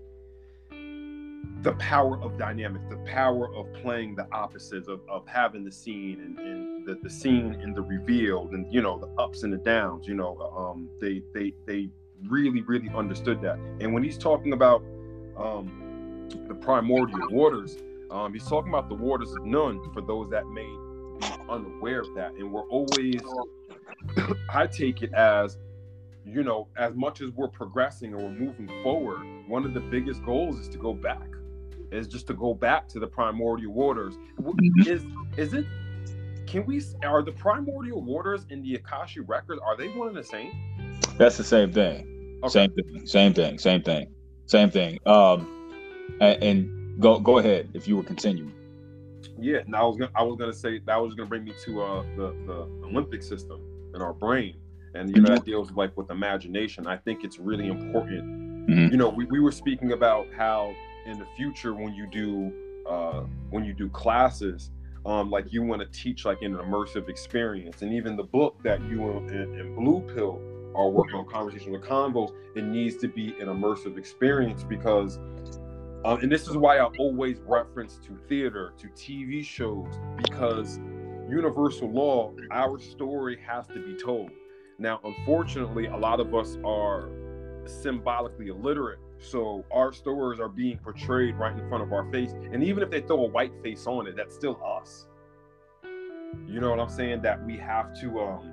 the power of dynamics, the power of playing the opposites, of, of having the seen and, and the, the scene and the revealed and you know the ups and the downs, you know, um, they they they really, really understood that. And when he's talking about um, the primordial waters, um, he's talking about the waters of Nun. for those that may be unaware of that. And we're always I take it as you know, as much as we're progressing and we're moving forward, one of the biggest goals is to go back is just to go back to the primordial waters. Mm-hmm. Is is it? Can we? Are the primordial waters in the Akashic records? Are they one and the same? That's the same thing. Okay. Same thing. Same thing. Same thing. Same thing. Um, and, and go go ahead if you were continuing. Yeah, and I was gonna I was gonna say that was gonna bring me to uh the the limbic system in our brain, and you know that deals like with imagination. I think it's really important. Mm-hmm. You know, we, we were speaking about how in the future when you do uh, when you do classes um, like you want to teach like in an immersive experience and even the book that you and, and blue pill are working on conversational convos it needs to be an immersive experience because um, and this is why i always reference to theater to tv shows because universal law our story has to be told now unfortunately a lot of us are symbolically illiterate so our stories are being portrayed right in front of our face. And even if they throw a white face on it, that's still us. You know what I'm saying? That we have to um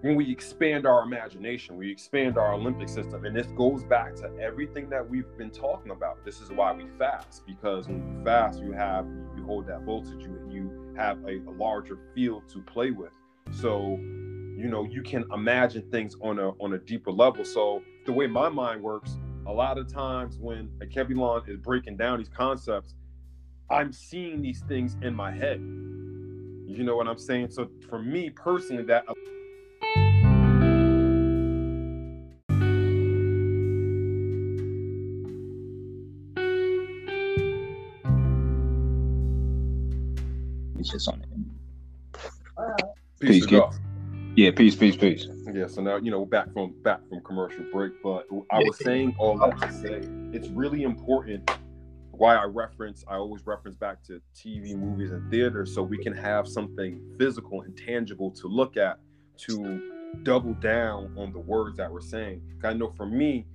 when we expand our imagination, we expand our limbic system. And this goes back to everything that we've been talking about. This is why we fast, because when you fast, you have you hold that voltage, you you have a, a larger field to play with. So you know you can imagine things on a on a deeper level so the way my mind works a lot of times when a Kevin is breaking down these concepts, I'm seeing these things in my head. You know what I'm saying? So for me personally, that it's just on it. Peace, peace, yeah, peace, peace, peace. Yeah, so now you know back from back from commercial break, but I was saying all that to say it's really important. Why I reference, I always reference back to TV, movies, and theater, so we can have something physical and tangible to look at to double down on the words that we're saying. I know for me,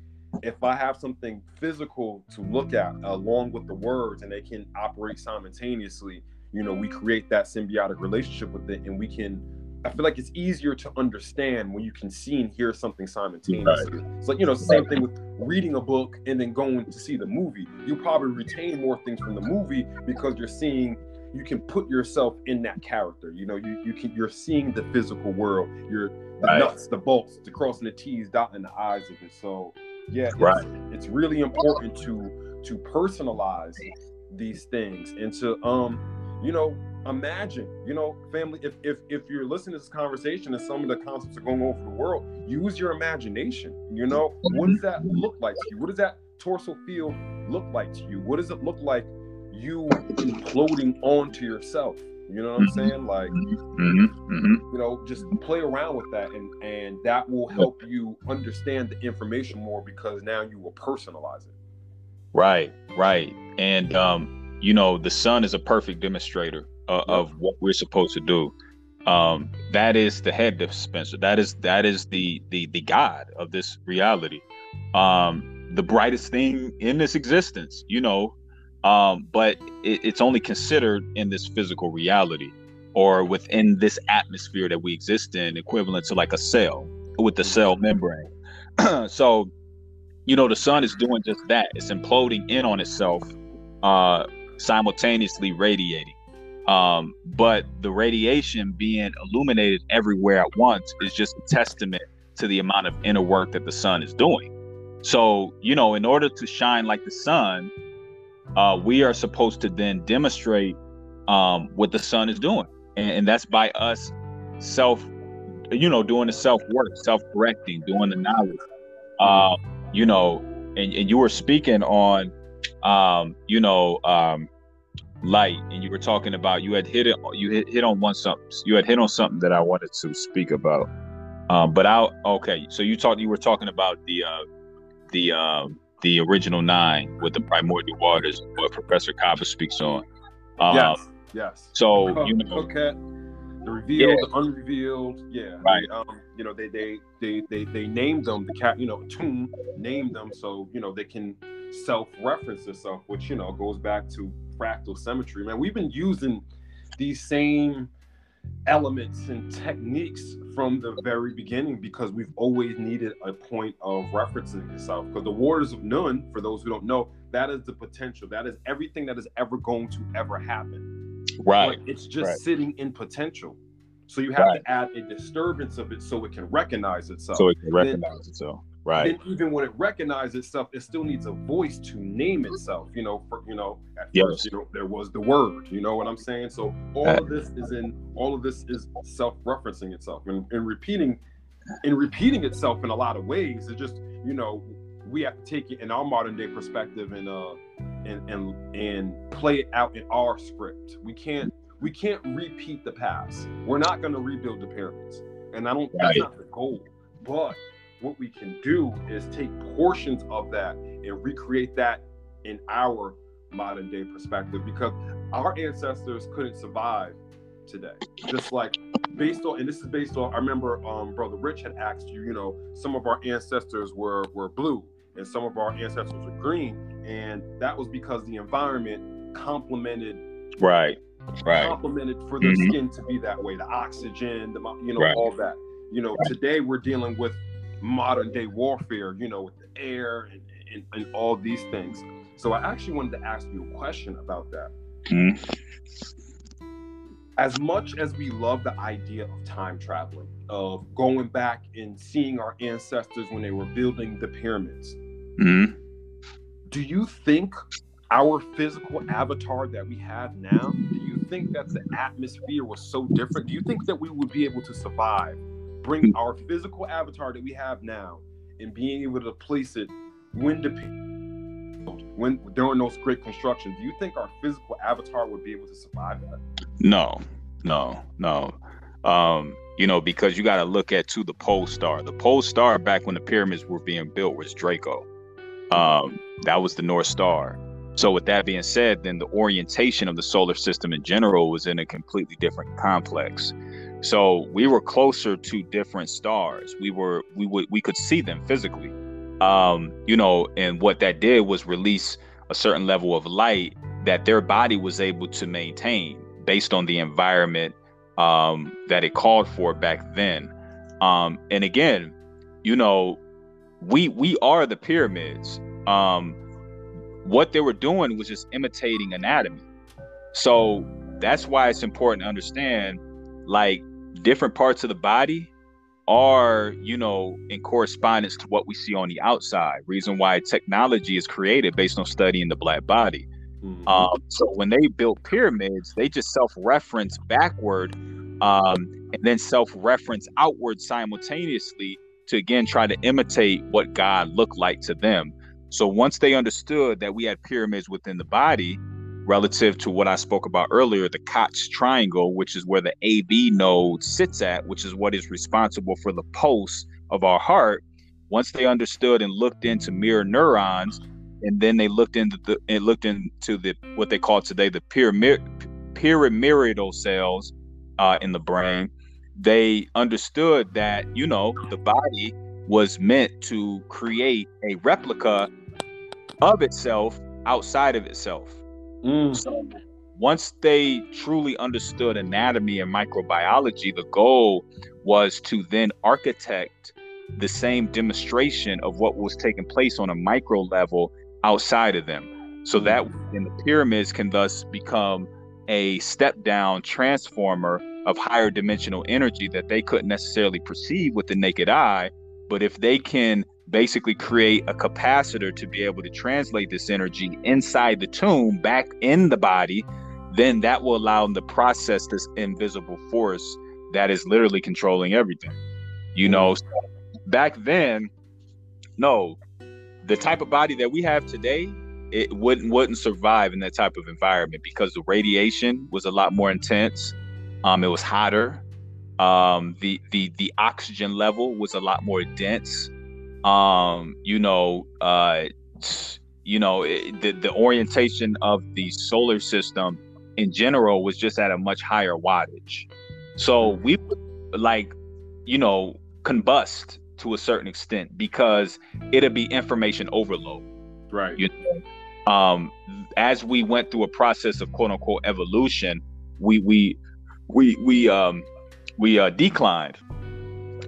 if I have something physical to look at along with the words, and they can operate simultaneously, you know, we create that symbiotic relationship with it, and we can I feel like it's easier to understand when you can see and hear something simultaneously. Right. It's like, you know, it's the same thing with reading a book and then going to see the movie. You probably retain more things from the movie because you're seeing you can put yourself in that character. You know, you, you can you're seeing the physical world. You're the right. nuts, the bolts, the crossing the T's, dotting the I's of it. So yeah, it's, right. it's really important to to personalize these things and to um, you know, imagine you know family if if if you're listening to this conversation and some of the concepts are going over the world use your imagination you know? What does that look like to you? What does that toroidal field look like to you? What does it look like you imploding onto yourself? You know what i'm mm-hmm. saying? Like mm-hmm. Mm-hmm. you know just play around with that and and that will help you understand the information more because now you will personalize it. Right right. And um you know the sun is a perfect demonstrator uh, of what we're supposed to do. Um, that is the head dispenser. That is that is the the the God of this reality. Um, the brightest thing in this existence, you know. Um, but it, it's only considered in this physical reality. or within this atmosphere that we exist in, equivalent to like a cell with the cell membrane. so, you know, the sun is doing just that. It's imploding in on itself, uh, simultaneously radiating. Um, but the radiation being illuminated everywhere at once is just a testament to the amount of inner work that the sun is doing. So, you know, in order to shine like the sun, uh, we are supposed to then demonstrate um, what the sun is doing. And, and that's by us self, you know, doing the self work, self correcting, doing the knowledge. Uh, you know, and, and you were speaking on, um, you know, um, light, and you were talking about you had hit it, you hit, hit on one something, you had hit on something that I wanted to speak about. Um, but I okay, so you talked, you were talking about the uh, the um, the original nine with the primordial waters, what Professor Kaba speaks on. Um, yes, yes. So you know, okay. the revealed, yeah. the unrevealed, yeah. Right. Um, you know, they they they they they named them the cat. You know, Tune named them so you know they can self-reference themselves, which you know goes back to fractal symmetry. Man, we've been using these same elements and techniques from the very beginning because we've always needed a point of referencing itself. Because the waters of Nun, for those who don't know, that is the potential. That is everything that is ever going to ever happen. Right. But it's just right. sitting in potential. So you have right. to add a disturbance of it so it can recognize itself. So it can recognize then, itself. Right. Then even when it recognizes itself, it still needs a voice to name itself. You know, for you know, at yes. first, you know, there was the word. You know what I'm saying? So all of this is in all of this is self-referencing itself and, and repeating and repeating itself in a lot of ways. It's just, you know, we have to take it in our modern day perspective and uh and and and play it out in our script. We can't we can't repeat the past. We're not gonna rebuild the pyramids. And I don't right. that's not the goal. But what we can do is take portions of that and recreate that in our modern day perspective because our ancestors couldn't survive today. Just like based on, and this is based on, I remember um, Brother Rich had asked you, you know, some of our ancestors were were blue and some of our ancestors were green, and that was because the environment complemented right right complemented for their mm-hmm. skin to be that way the oxygen the you know right. all that you know right. today we're dealing with modern day warfare, you know, with the air and, and, and all these things. So I actually wanted to ask you a question about that. Mm-hmm. As much as we love the idea of time traveling, of going back and seeing our ancestors when they were building the pyramids, mm-hmm. do you think our physical avatar that we have now, do you think that the atmosphere was so different? Do you think that we would be able to survive bring our physical avatar that we have now and being able to place it when when during those great constructions, do you think our physical avatar would be able to survive that? No, no, no. Um, you know, because you got to look at to the pole star. The pole star back when the pyramids were being built was Draco. Um, that was the North Star. So with that being said, then the orientation of the solar system in general was in a completely different complex. So we were closer to different stars. We were we would we could see them physically. Um, you know, and what that did was release a certain level of light that their body was able to maintain based on the environment um, that it called for back then. Um, and again, you know, we we are the pyramids. Um, what they were doing was just imitating anatomy. So that's why it's important to understand, like different parts of the body are, you know, in correspondence to what we see on the outside. Reason why technology is created based on studying the black body. Mm-hmm. Um, so when they built pyramids, they just self-reference backward um, and then self-reference outward simultaneously to again try to imitate what God looked like to them. So once they understood that we had pyramids within the body, relative to what I spoke about earlier, the Koch triangle, which is where the AV node sits at, which is what is responsible for the pulse of our heart. Once they understood and looked into mirror neurons, and then they looked into the and looked into the what they call today the pyramid pyramidal cells uh, in the brain, they understood that you know the body was meant to create a replica of itself outside of itself Mm. So once they truly understood anatomy and microbiology, the goal was to then architect the same demonstration of what was taking place on a micro level outside of them. So that in the pyramids can thus become a step down transformer of higher dimensional energy that they couldn't necessarily perceive with the naked eye. But if they can basically create a capacitor to be able to translate this energy inside the tomb back in the body, then that will allow them to process this invisible force that is literally controlling everything. You know, so back then, no, the type of body that we have today, it wouldn't wouldn't survive in that type of environment because the radiation was a lot more intense. Um, it was hotter. Um, the the the oxygen level was a lot more dense um you know uh you know it, the the orientation of the solar system in general was just at a much higher wattage. So we would like you know combust to a certain extent because it'd be information overload right. you know? Um as we went through a process of quote unquote evolution we we we we um we uh declined.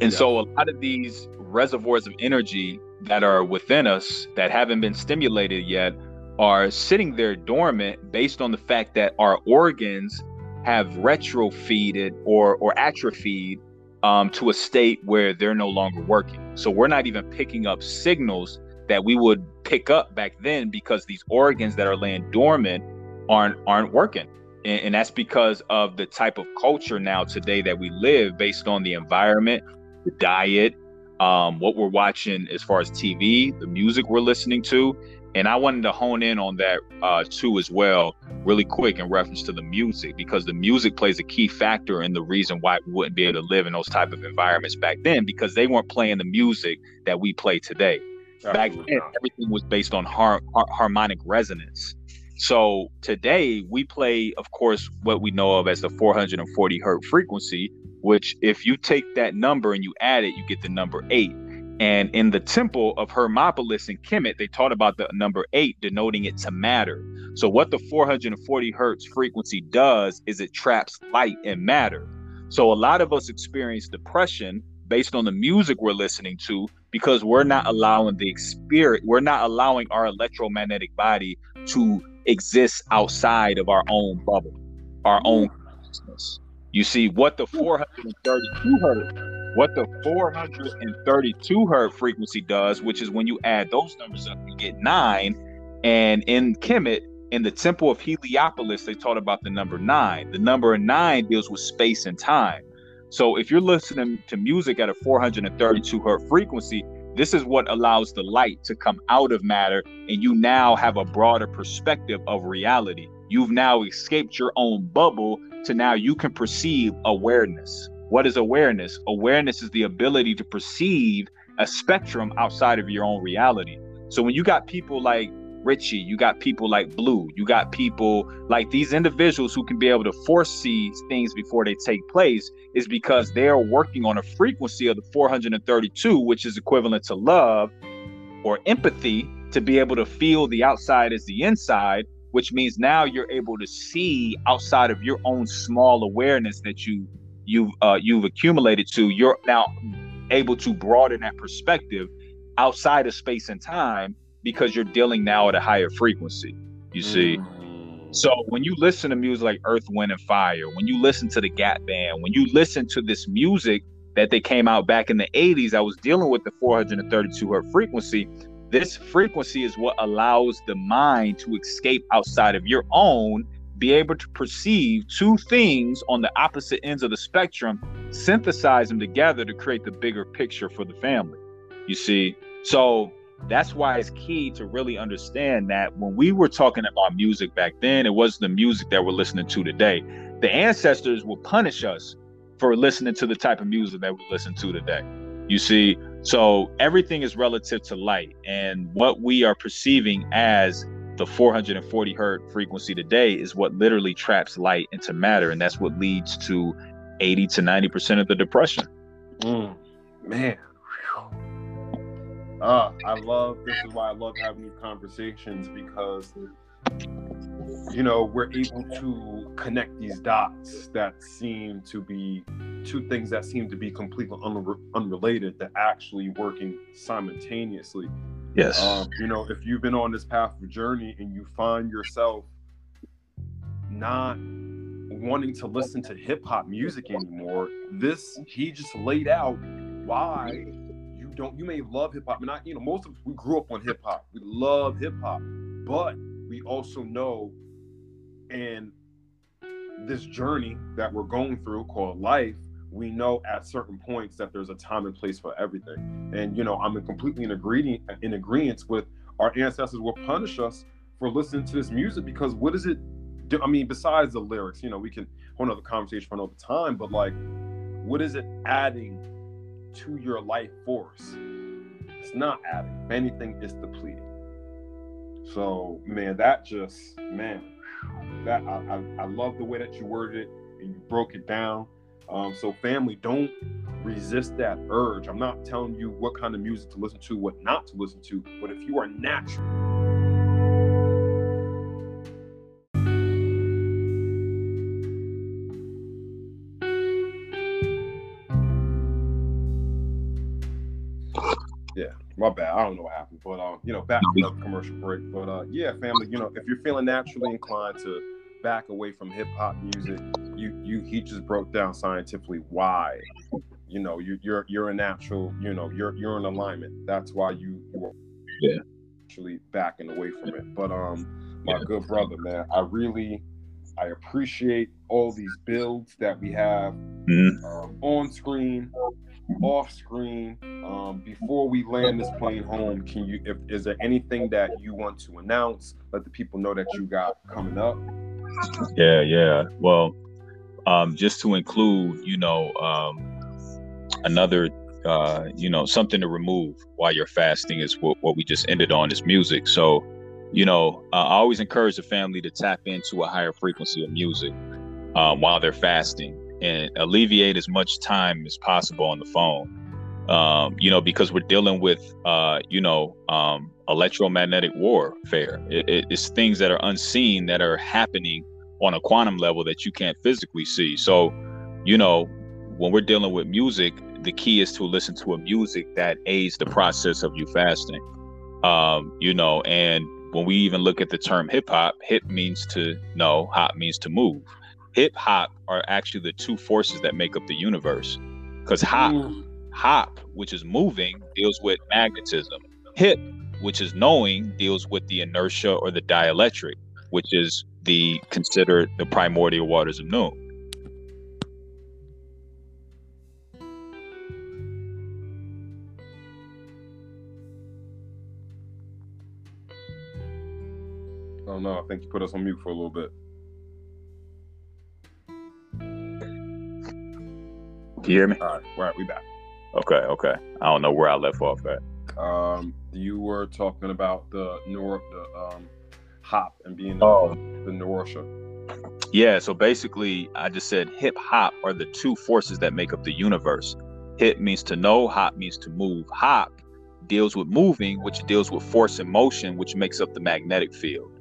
And yeah. so a lot of these reservoirs of energy that are within us that haven't been stimulated yet are sitting there dormant based on the fact that our organs have retrofeeded or or atrophied um, to a state where they're no longer working. So we're not even picking up signals that we would pick up back then because these organs that are laying dormant aren't aren't working. And, and that's because of the type of culture now today that we live based on the environment, the diet, um, what we're watching as far as TV, the music we're listening to. And I wanted to hone in on that uh, too, as well, really quick in reference to the music, because the music plays a key factor in the reason why we wouldn't be able to live in those type of environments back then, because they weren't playing the music that we play today. Back then, everything was based on har- har- harmonic resonance. So today we play, of course, what we know of as the 440 hertz frequency, which if you take that number and you add it, you get the number eight. And in the temple of Hermopolis in Kemet, they taught about the number eight, denoting it to matter. So, what the 440 hertz frequency does is it traps light and matter. So, a lot of us experience depression based on the music we're listening to because we're not allowing the spirit, we're not allowing our electromagnetic body to exist outside of our own bubble, our own. You see what the 432 hertz, what the 432 hertz frequency does, which is when you add those numbers up, you get nine. And in Kemet, in the Temple of Heliopolis, they taught about the number nine. The number nine deals with space and time. So if you're listening to music at a 432 hertz frequency, this is what allows the light to come out of matter, and you now have a broader perspective of reality. You've now escaped your own bubble to now you can perceive awareness. What is awareness? Awareness is the ability to perceive a spectrum outside of your own reality. So when you got people like Richie, you got people like Blue, you got people like these individuals who can be able to foresee things before they take place, is because they are working on a frequency of the 432, which is equivalent to love or empathy, to be able to feel the outside as the inside, which means now you're able to see outside of your own small awareness that you you've uh, you've accumulated to. You're now able to broaden that perspective outside of space and time because you're dealing now at a higher frequency. You see. Mm. So when you listen to music like Earth, Wind, and Fire, when you listen to the Gap Band, when you listen to this music that they came out back in the 80s, I was dealing with the 432 hertz frequency this frequency is what allows the mind to escape outside of your own, be able to perceive two things on the opposite ends of the spectrum, synthesize them together to create the bigger picture for the family. You see? So that's why it's key to really understand that when we were talking about music back then, it was the music that we're listening to today. The ancestors will punish us for listening to the type of music that we listen to today. You see, so everything is relative to light, and what we are perceiving as the 440 hertz frequency today is what literally traps light into matter, and that's what leads to 80 to 90 percent of the depression. Mm, man, uh, I love this is why I love having these conversations because you know, we're able to connect these dots that seem to be two things that seem to be completely unre- unrelated that actually working simultaneously. Yes. Um, you know, if you've been on this path of journey and you find yourself not wanting to listen to hip hop music anymore, this he just laid out why you don't. You may love hip hop, and I, you know, most of us we grew up on hip hop. We love hip hop, but we also know, in this journey that we're going through called life, we know at certain points that there's a time and place for everything. And you know, I'm completely in agreement in agreement with our ancestors will punish us for listening to this music because what does it do? I mean, besides the lyrics, you know, we can hold another conversation for another time, but like, what is it adding to your life force? It's not adding. Anything, it's depleting. So, man, that just, man, that I, I, I love the way that you worded it and you broke it down. Um, so, family, don't resist that urge. I'm not telling you what kind of music to listen to, what not to listen to, but if you are natural, my bad. I don't know what happened, but uh, you know, back to the commercial break. But uh, yeah, family, you know, if you're feeling naturally inclined to back away from hip hop music, you you he just broke down scientifically why. You know, you you're you're a natural. You know, you're you're in alignment. That's why you you are Yeah. actually backing away from it. But um, my good brother, man, I really I appreciate all these builds that we have Mhm. um, on screen, off screen. Um, before we land this plane home, can you? If is there anything that you want to announce? Let the people know that you got coming up. Yeah, yeah. Well, um, just to include, you know, um, another, uh, you know, something to remove while you're fasting is what, what we just ended on is music. So, you know, uh, I always encourage the family to tap into a higher frequency of music um, while they're fasting and alleviate as much time as possible on the phone. Um, you know, because we're dealing with, uh, you know, um, electromagnetic warfare. It, it, it's things that are unseen that are happening on a quantum level that you can't physically see. So, you know, when we're dealing with music, the key is to listen to a music that aids the process of you fasting. Um, you know, and when we even look at the term hip hop, hip means to know, hop means to move. Hip hop are actually the two forces that make up the universe. Because hop, hop, which is moving, deals with magnetism. Hip, which is knowing, deals with the inertia or the dielectric, which is the considered the primordial waters of Nun. Oh no, I think you put us on mute for a little bit. You hear me? All right, right, we back. Okay, okay. I don't know where I left off at. Um, you were talking about the nor the um hop and being the, Oh. the inertia. Yeah, so basically, I just said hip hop are the two forces that make up the universe. Hip means to know, hop means to move. Hop deals with moving, which deals with force and motion, which makes up the magnetic field.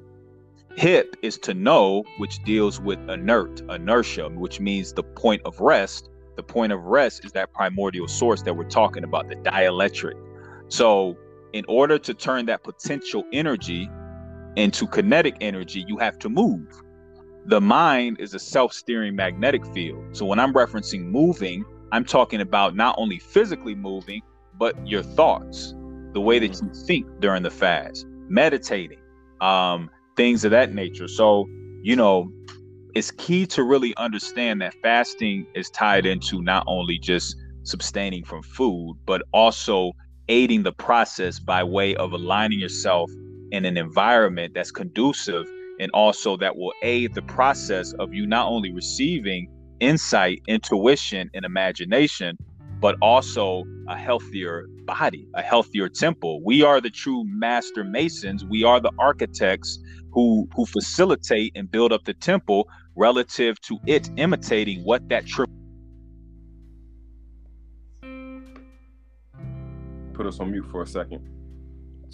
Hip is to know, which deals with inert, inertia, which means the point of rest. The point of rest is that primordial source that we're talking about, the dielectric. So, in order to turn that potential energy into kinetic energy, you have to move the mind is a self-steering magnetic field. So when I'm referencing moving, I'm talking about not only physically moving, but your thoughts, the way that you think during the fast, meditating, um, things of that nature. So, you know, it's key to really understand that fasting is tied into not only just sustaining from food, but also aiding the process by way of aligning yourself in an environment that's conducive and also that will aid the process of you not only receiving insight, intuition, and imagination, but also a healthier body, a healthier temple. We are the true master masons. We are the architects who who facilitate and build up the temple relative to it imitating what that true Put us on mute for a second.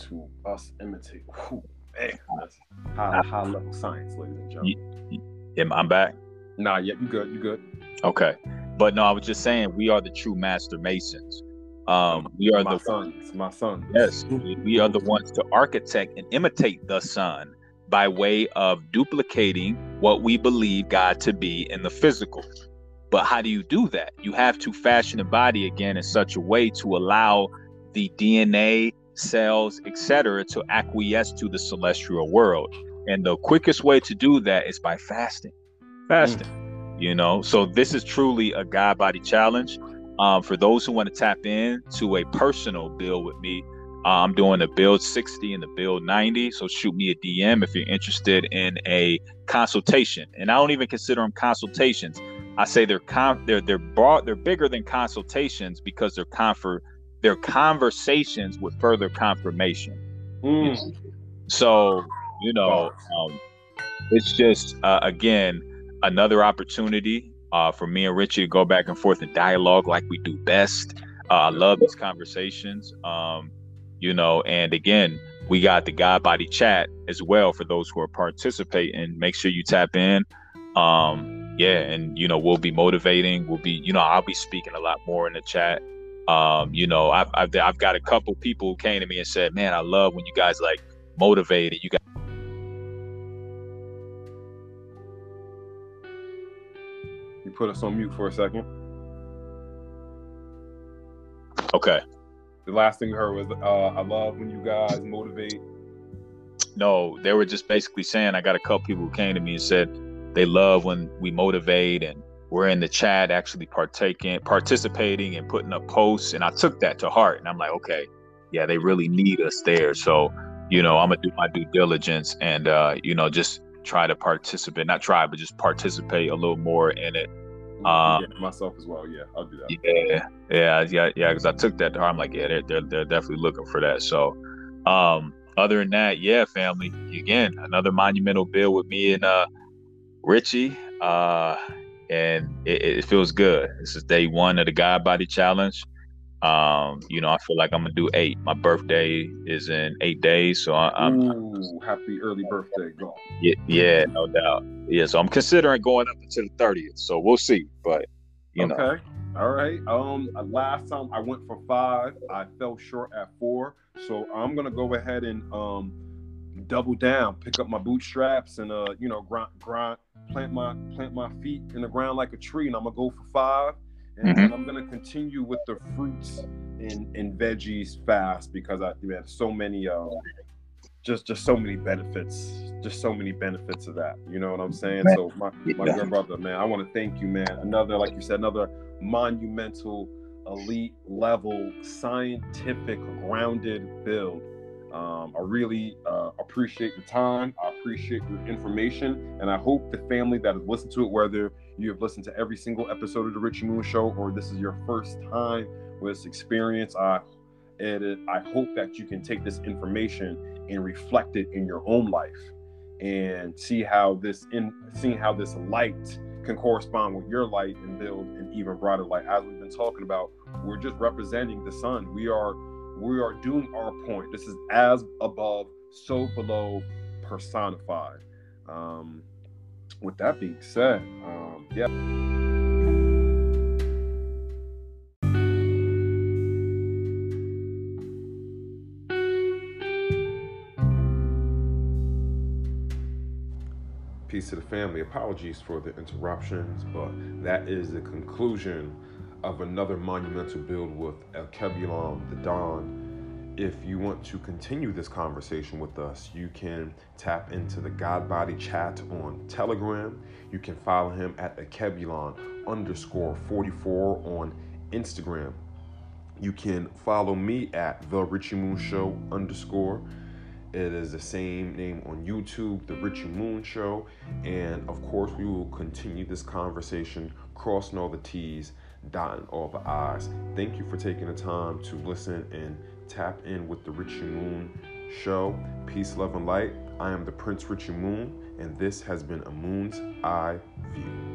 To us imitate. Whew, man, that's high high level science, ladies and gentlemen. Am I'm back? Nah, yeah, you good, you good. Okay, but no, I was just saying we are the true master masons. Um, we are my the sons, my sons. Yes, we, we are the ones to architect and imitate the sun by way of duplicating what we believe God to be in the physical. But how do you do that? You have to fashion a body again in such a way to allow the DNA, cells, etc., to acquiesce to the celestial world. And the quickest way to do that is by fasting. Fasting. Mm. You know, so this is truly a God body challenge. Um, for those who want to tap in to a personal build with me, I'm doing the build 60 and the build 90. So shoot me a DM if you're interested in a consultation. And I don't even consider them consultations. I say they're con- they're they're broad, they're bigger than consultations because they're comfort they're conversations with further confirmation. Mm. So you know, um, it's just uh, again another opportunity uh, for me and Richie to go back and forth and dialogue like we do best. Uh, I love these conversations. Um, you know, and again, we got the God Body Chat as well for those who are participating. Make sure you tap in. Um, yeah, and you know, we'll be motivating. We'll be, you know, I'll be speaking a lot more in the chat. Um, you know, I've, I've I've got a couple people who came to me and said, "Man, I love when you guys like motivated. You guys." You put us on mute for a second. Okay. The last thing you heard was, uh, "I love when you guys motivate." No, they were just basically saying. I got a couple people who came to me and said they love when we motivate and we're in the chat actually partaking, participating, and putting up posts. And I took that to heart, and I'm like, okay, yeah, they really need us there. So, you know, I'm gonna do my due diligence and uh, you know just try to participate, not try, but just participate a little more in it. Um, yeah, myself as well. Yeah, I'll do that. Yeah, yeah, yeah, yeah. Because I took that to heart. I'm like, yeah, they're, they're they're definitely looking for that. So, um, other than that, yeah, family. Again, another monumental bill with me and uh, Richie. Uh, and it, it feels good. This is day one of the God Body Challenge. Um, you know, I feel like I'm gonna do eight. My birthday is in eight days, so I, am Ooh, happy early birthday. Yeah, yeah, no doubt. Yeah, so I'm considering going up until the 30th. So we'll see, but you okay. know. Okay. All right. Um, uh, last time I went for five, I fell short at four. So I'm gonna go ahead and um double down, pick up my bootstraps, and uh, you know, grind, grind, plant my plant my feet in the ground like a tree, and I'm gonna go for five, and mm-hmm. I'm gonna continue with the fruits and, and veggies fast because I man, so many uh, just just so many benefits, just so many benefits of that. You know what I'm saying? So my my yeah. good brother, man, I want to thank you, man. Another like you said, another monumental, elite level, scientific, grounded build um, I really uh, appreciate the time. I appreciate your information. And I hope the family that has listened to it, whether you have listened to every single episode of The Richie Moon Show or this is your first time with this experience, I, it, I hope that you can take this information and reflect it in your own life and see how this in seeing how this light can correspond with your light and build an even brighter light. As we've been talking about, we're just representing the sun. We are we are doing our point. This is as above, so below personified. Um, with that being said, um, yeah. Peace to the family. Apologies for the interruptions, but that is the conclusion of another monumental build with Alkebulan, the Don. If you want to continue this conversation with us, you can tap into the God Body chat on Telegram. You can follow him at Alkebulan underscore 44 on Instagram. You can follow me at The Richie Moon Show underscore. It is the same name on YouTube, The Richie Moon Show. And of course, we will continue this conversation, crossing all the T's dotting all the I's. Thank you for taking the time to listen and tap in with the Richie Moon show. Peace, love, and light. I am the Prince Richie Moon, and this has been a Moon's Eye View.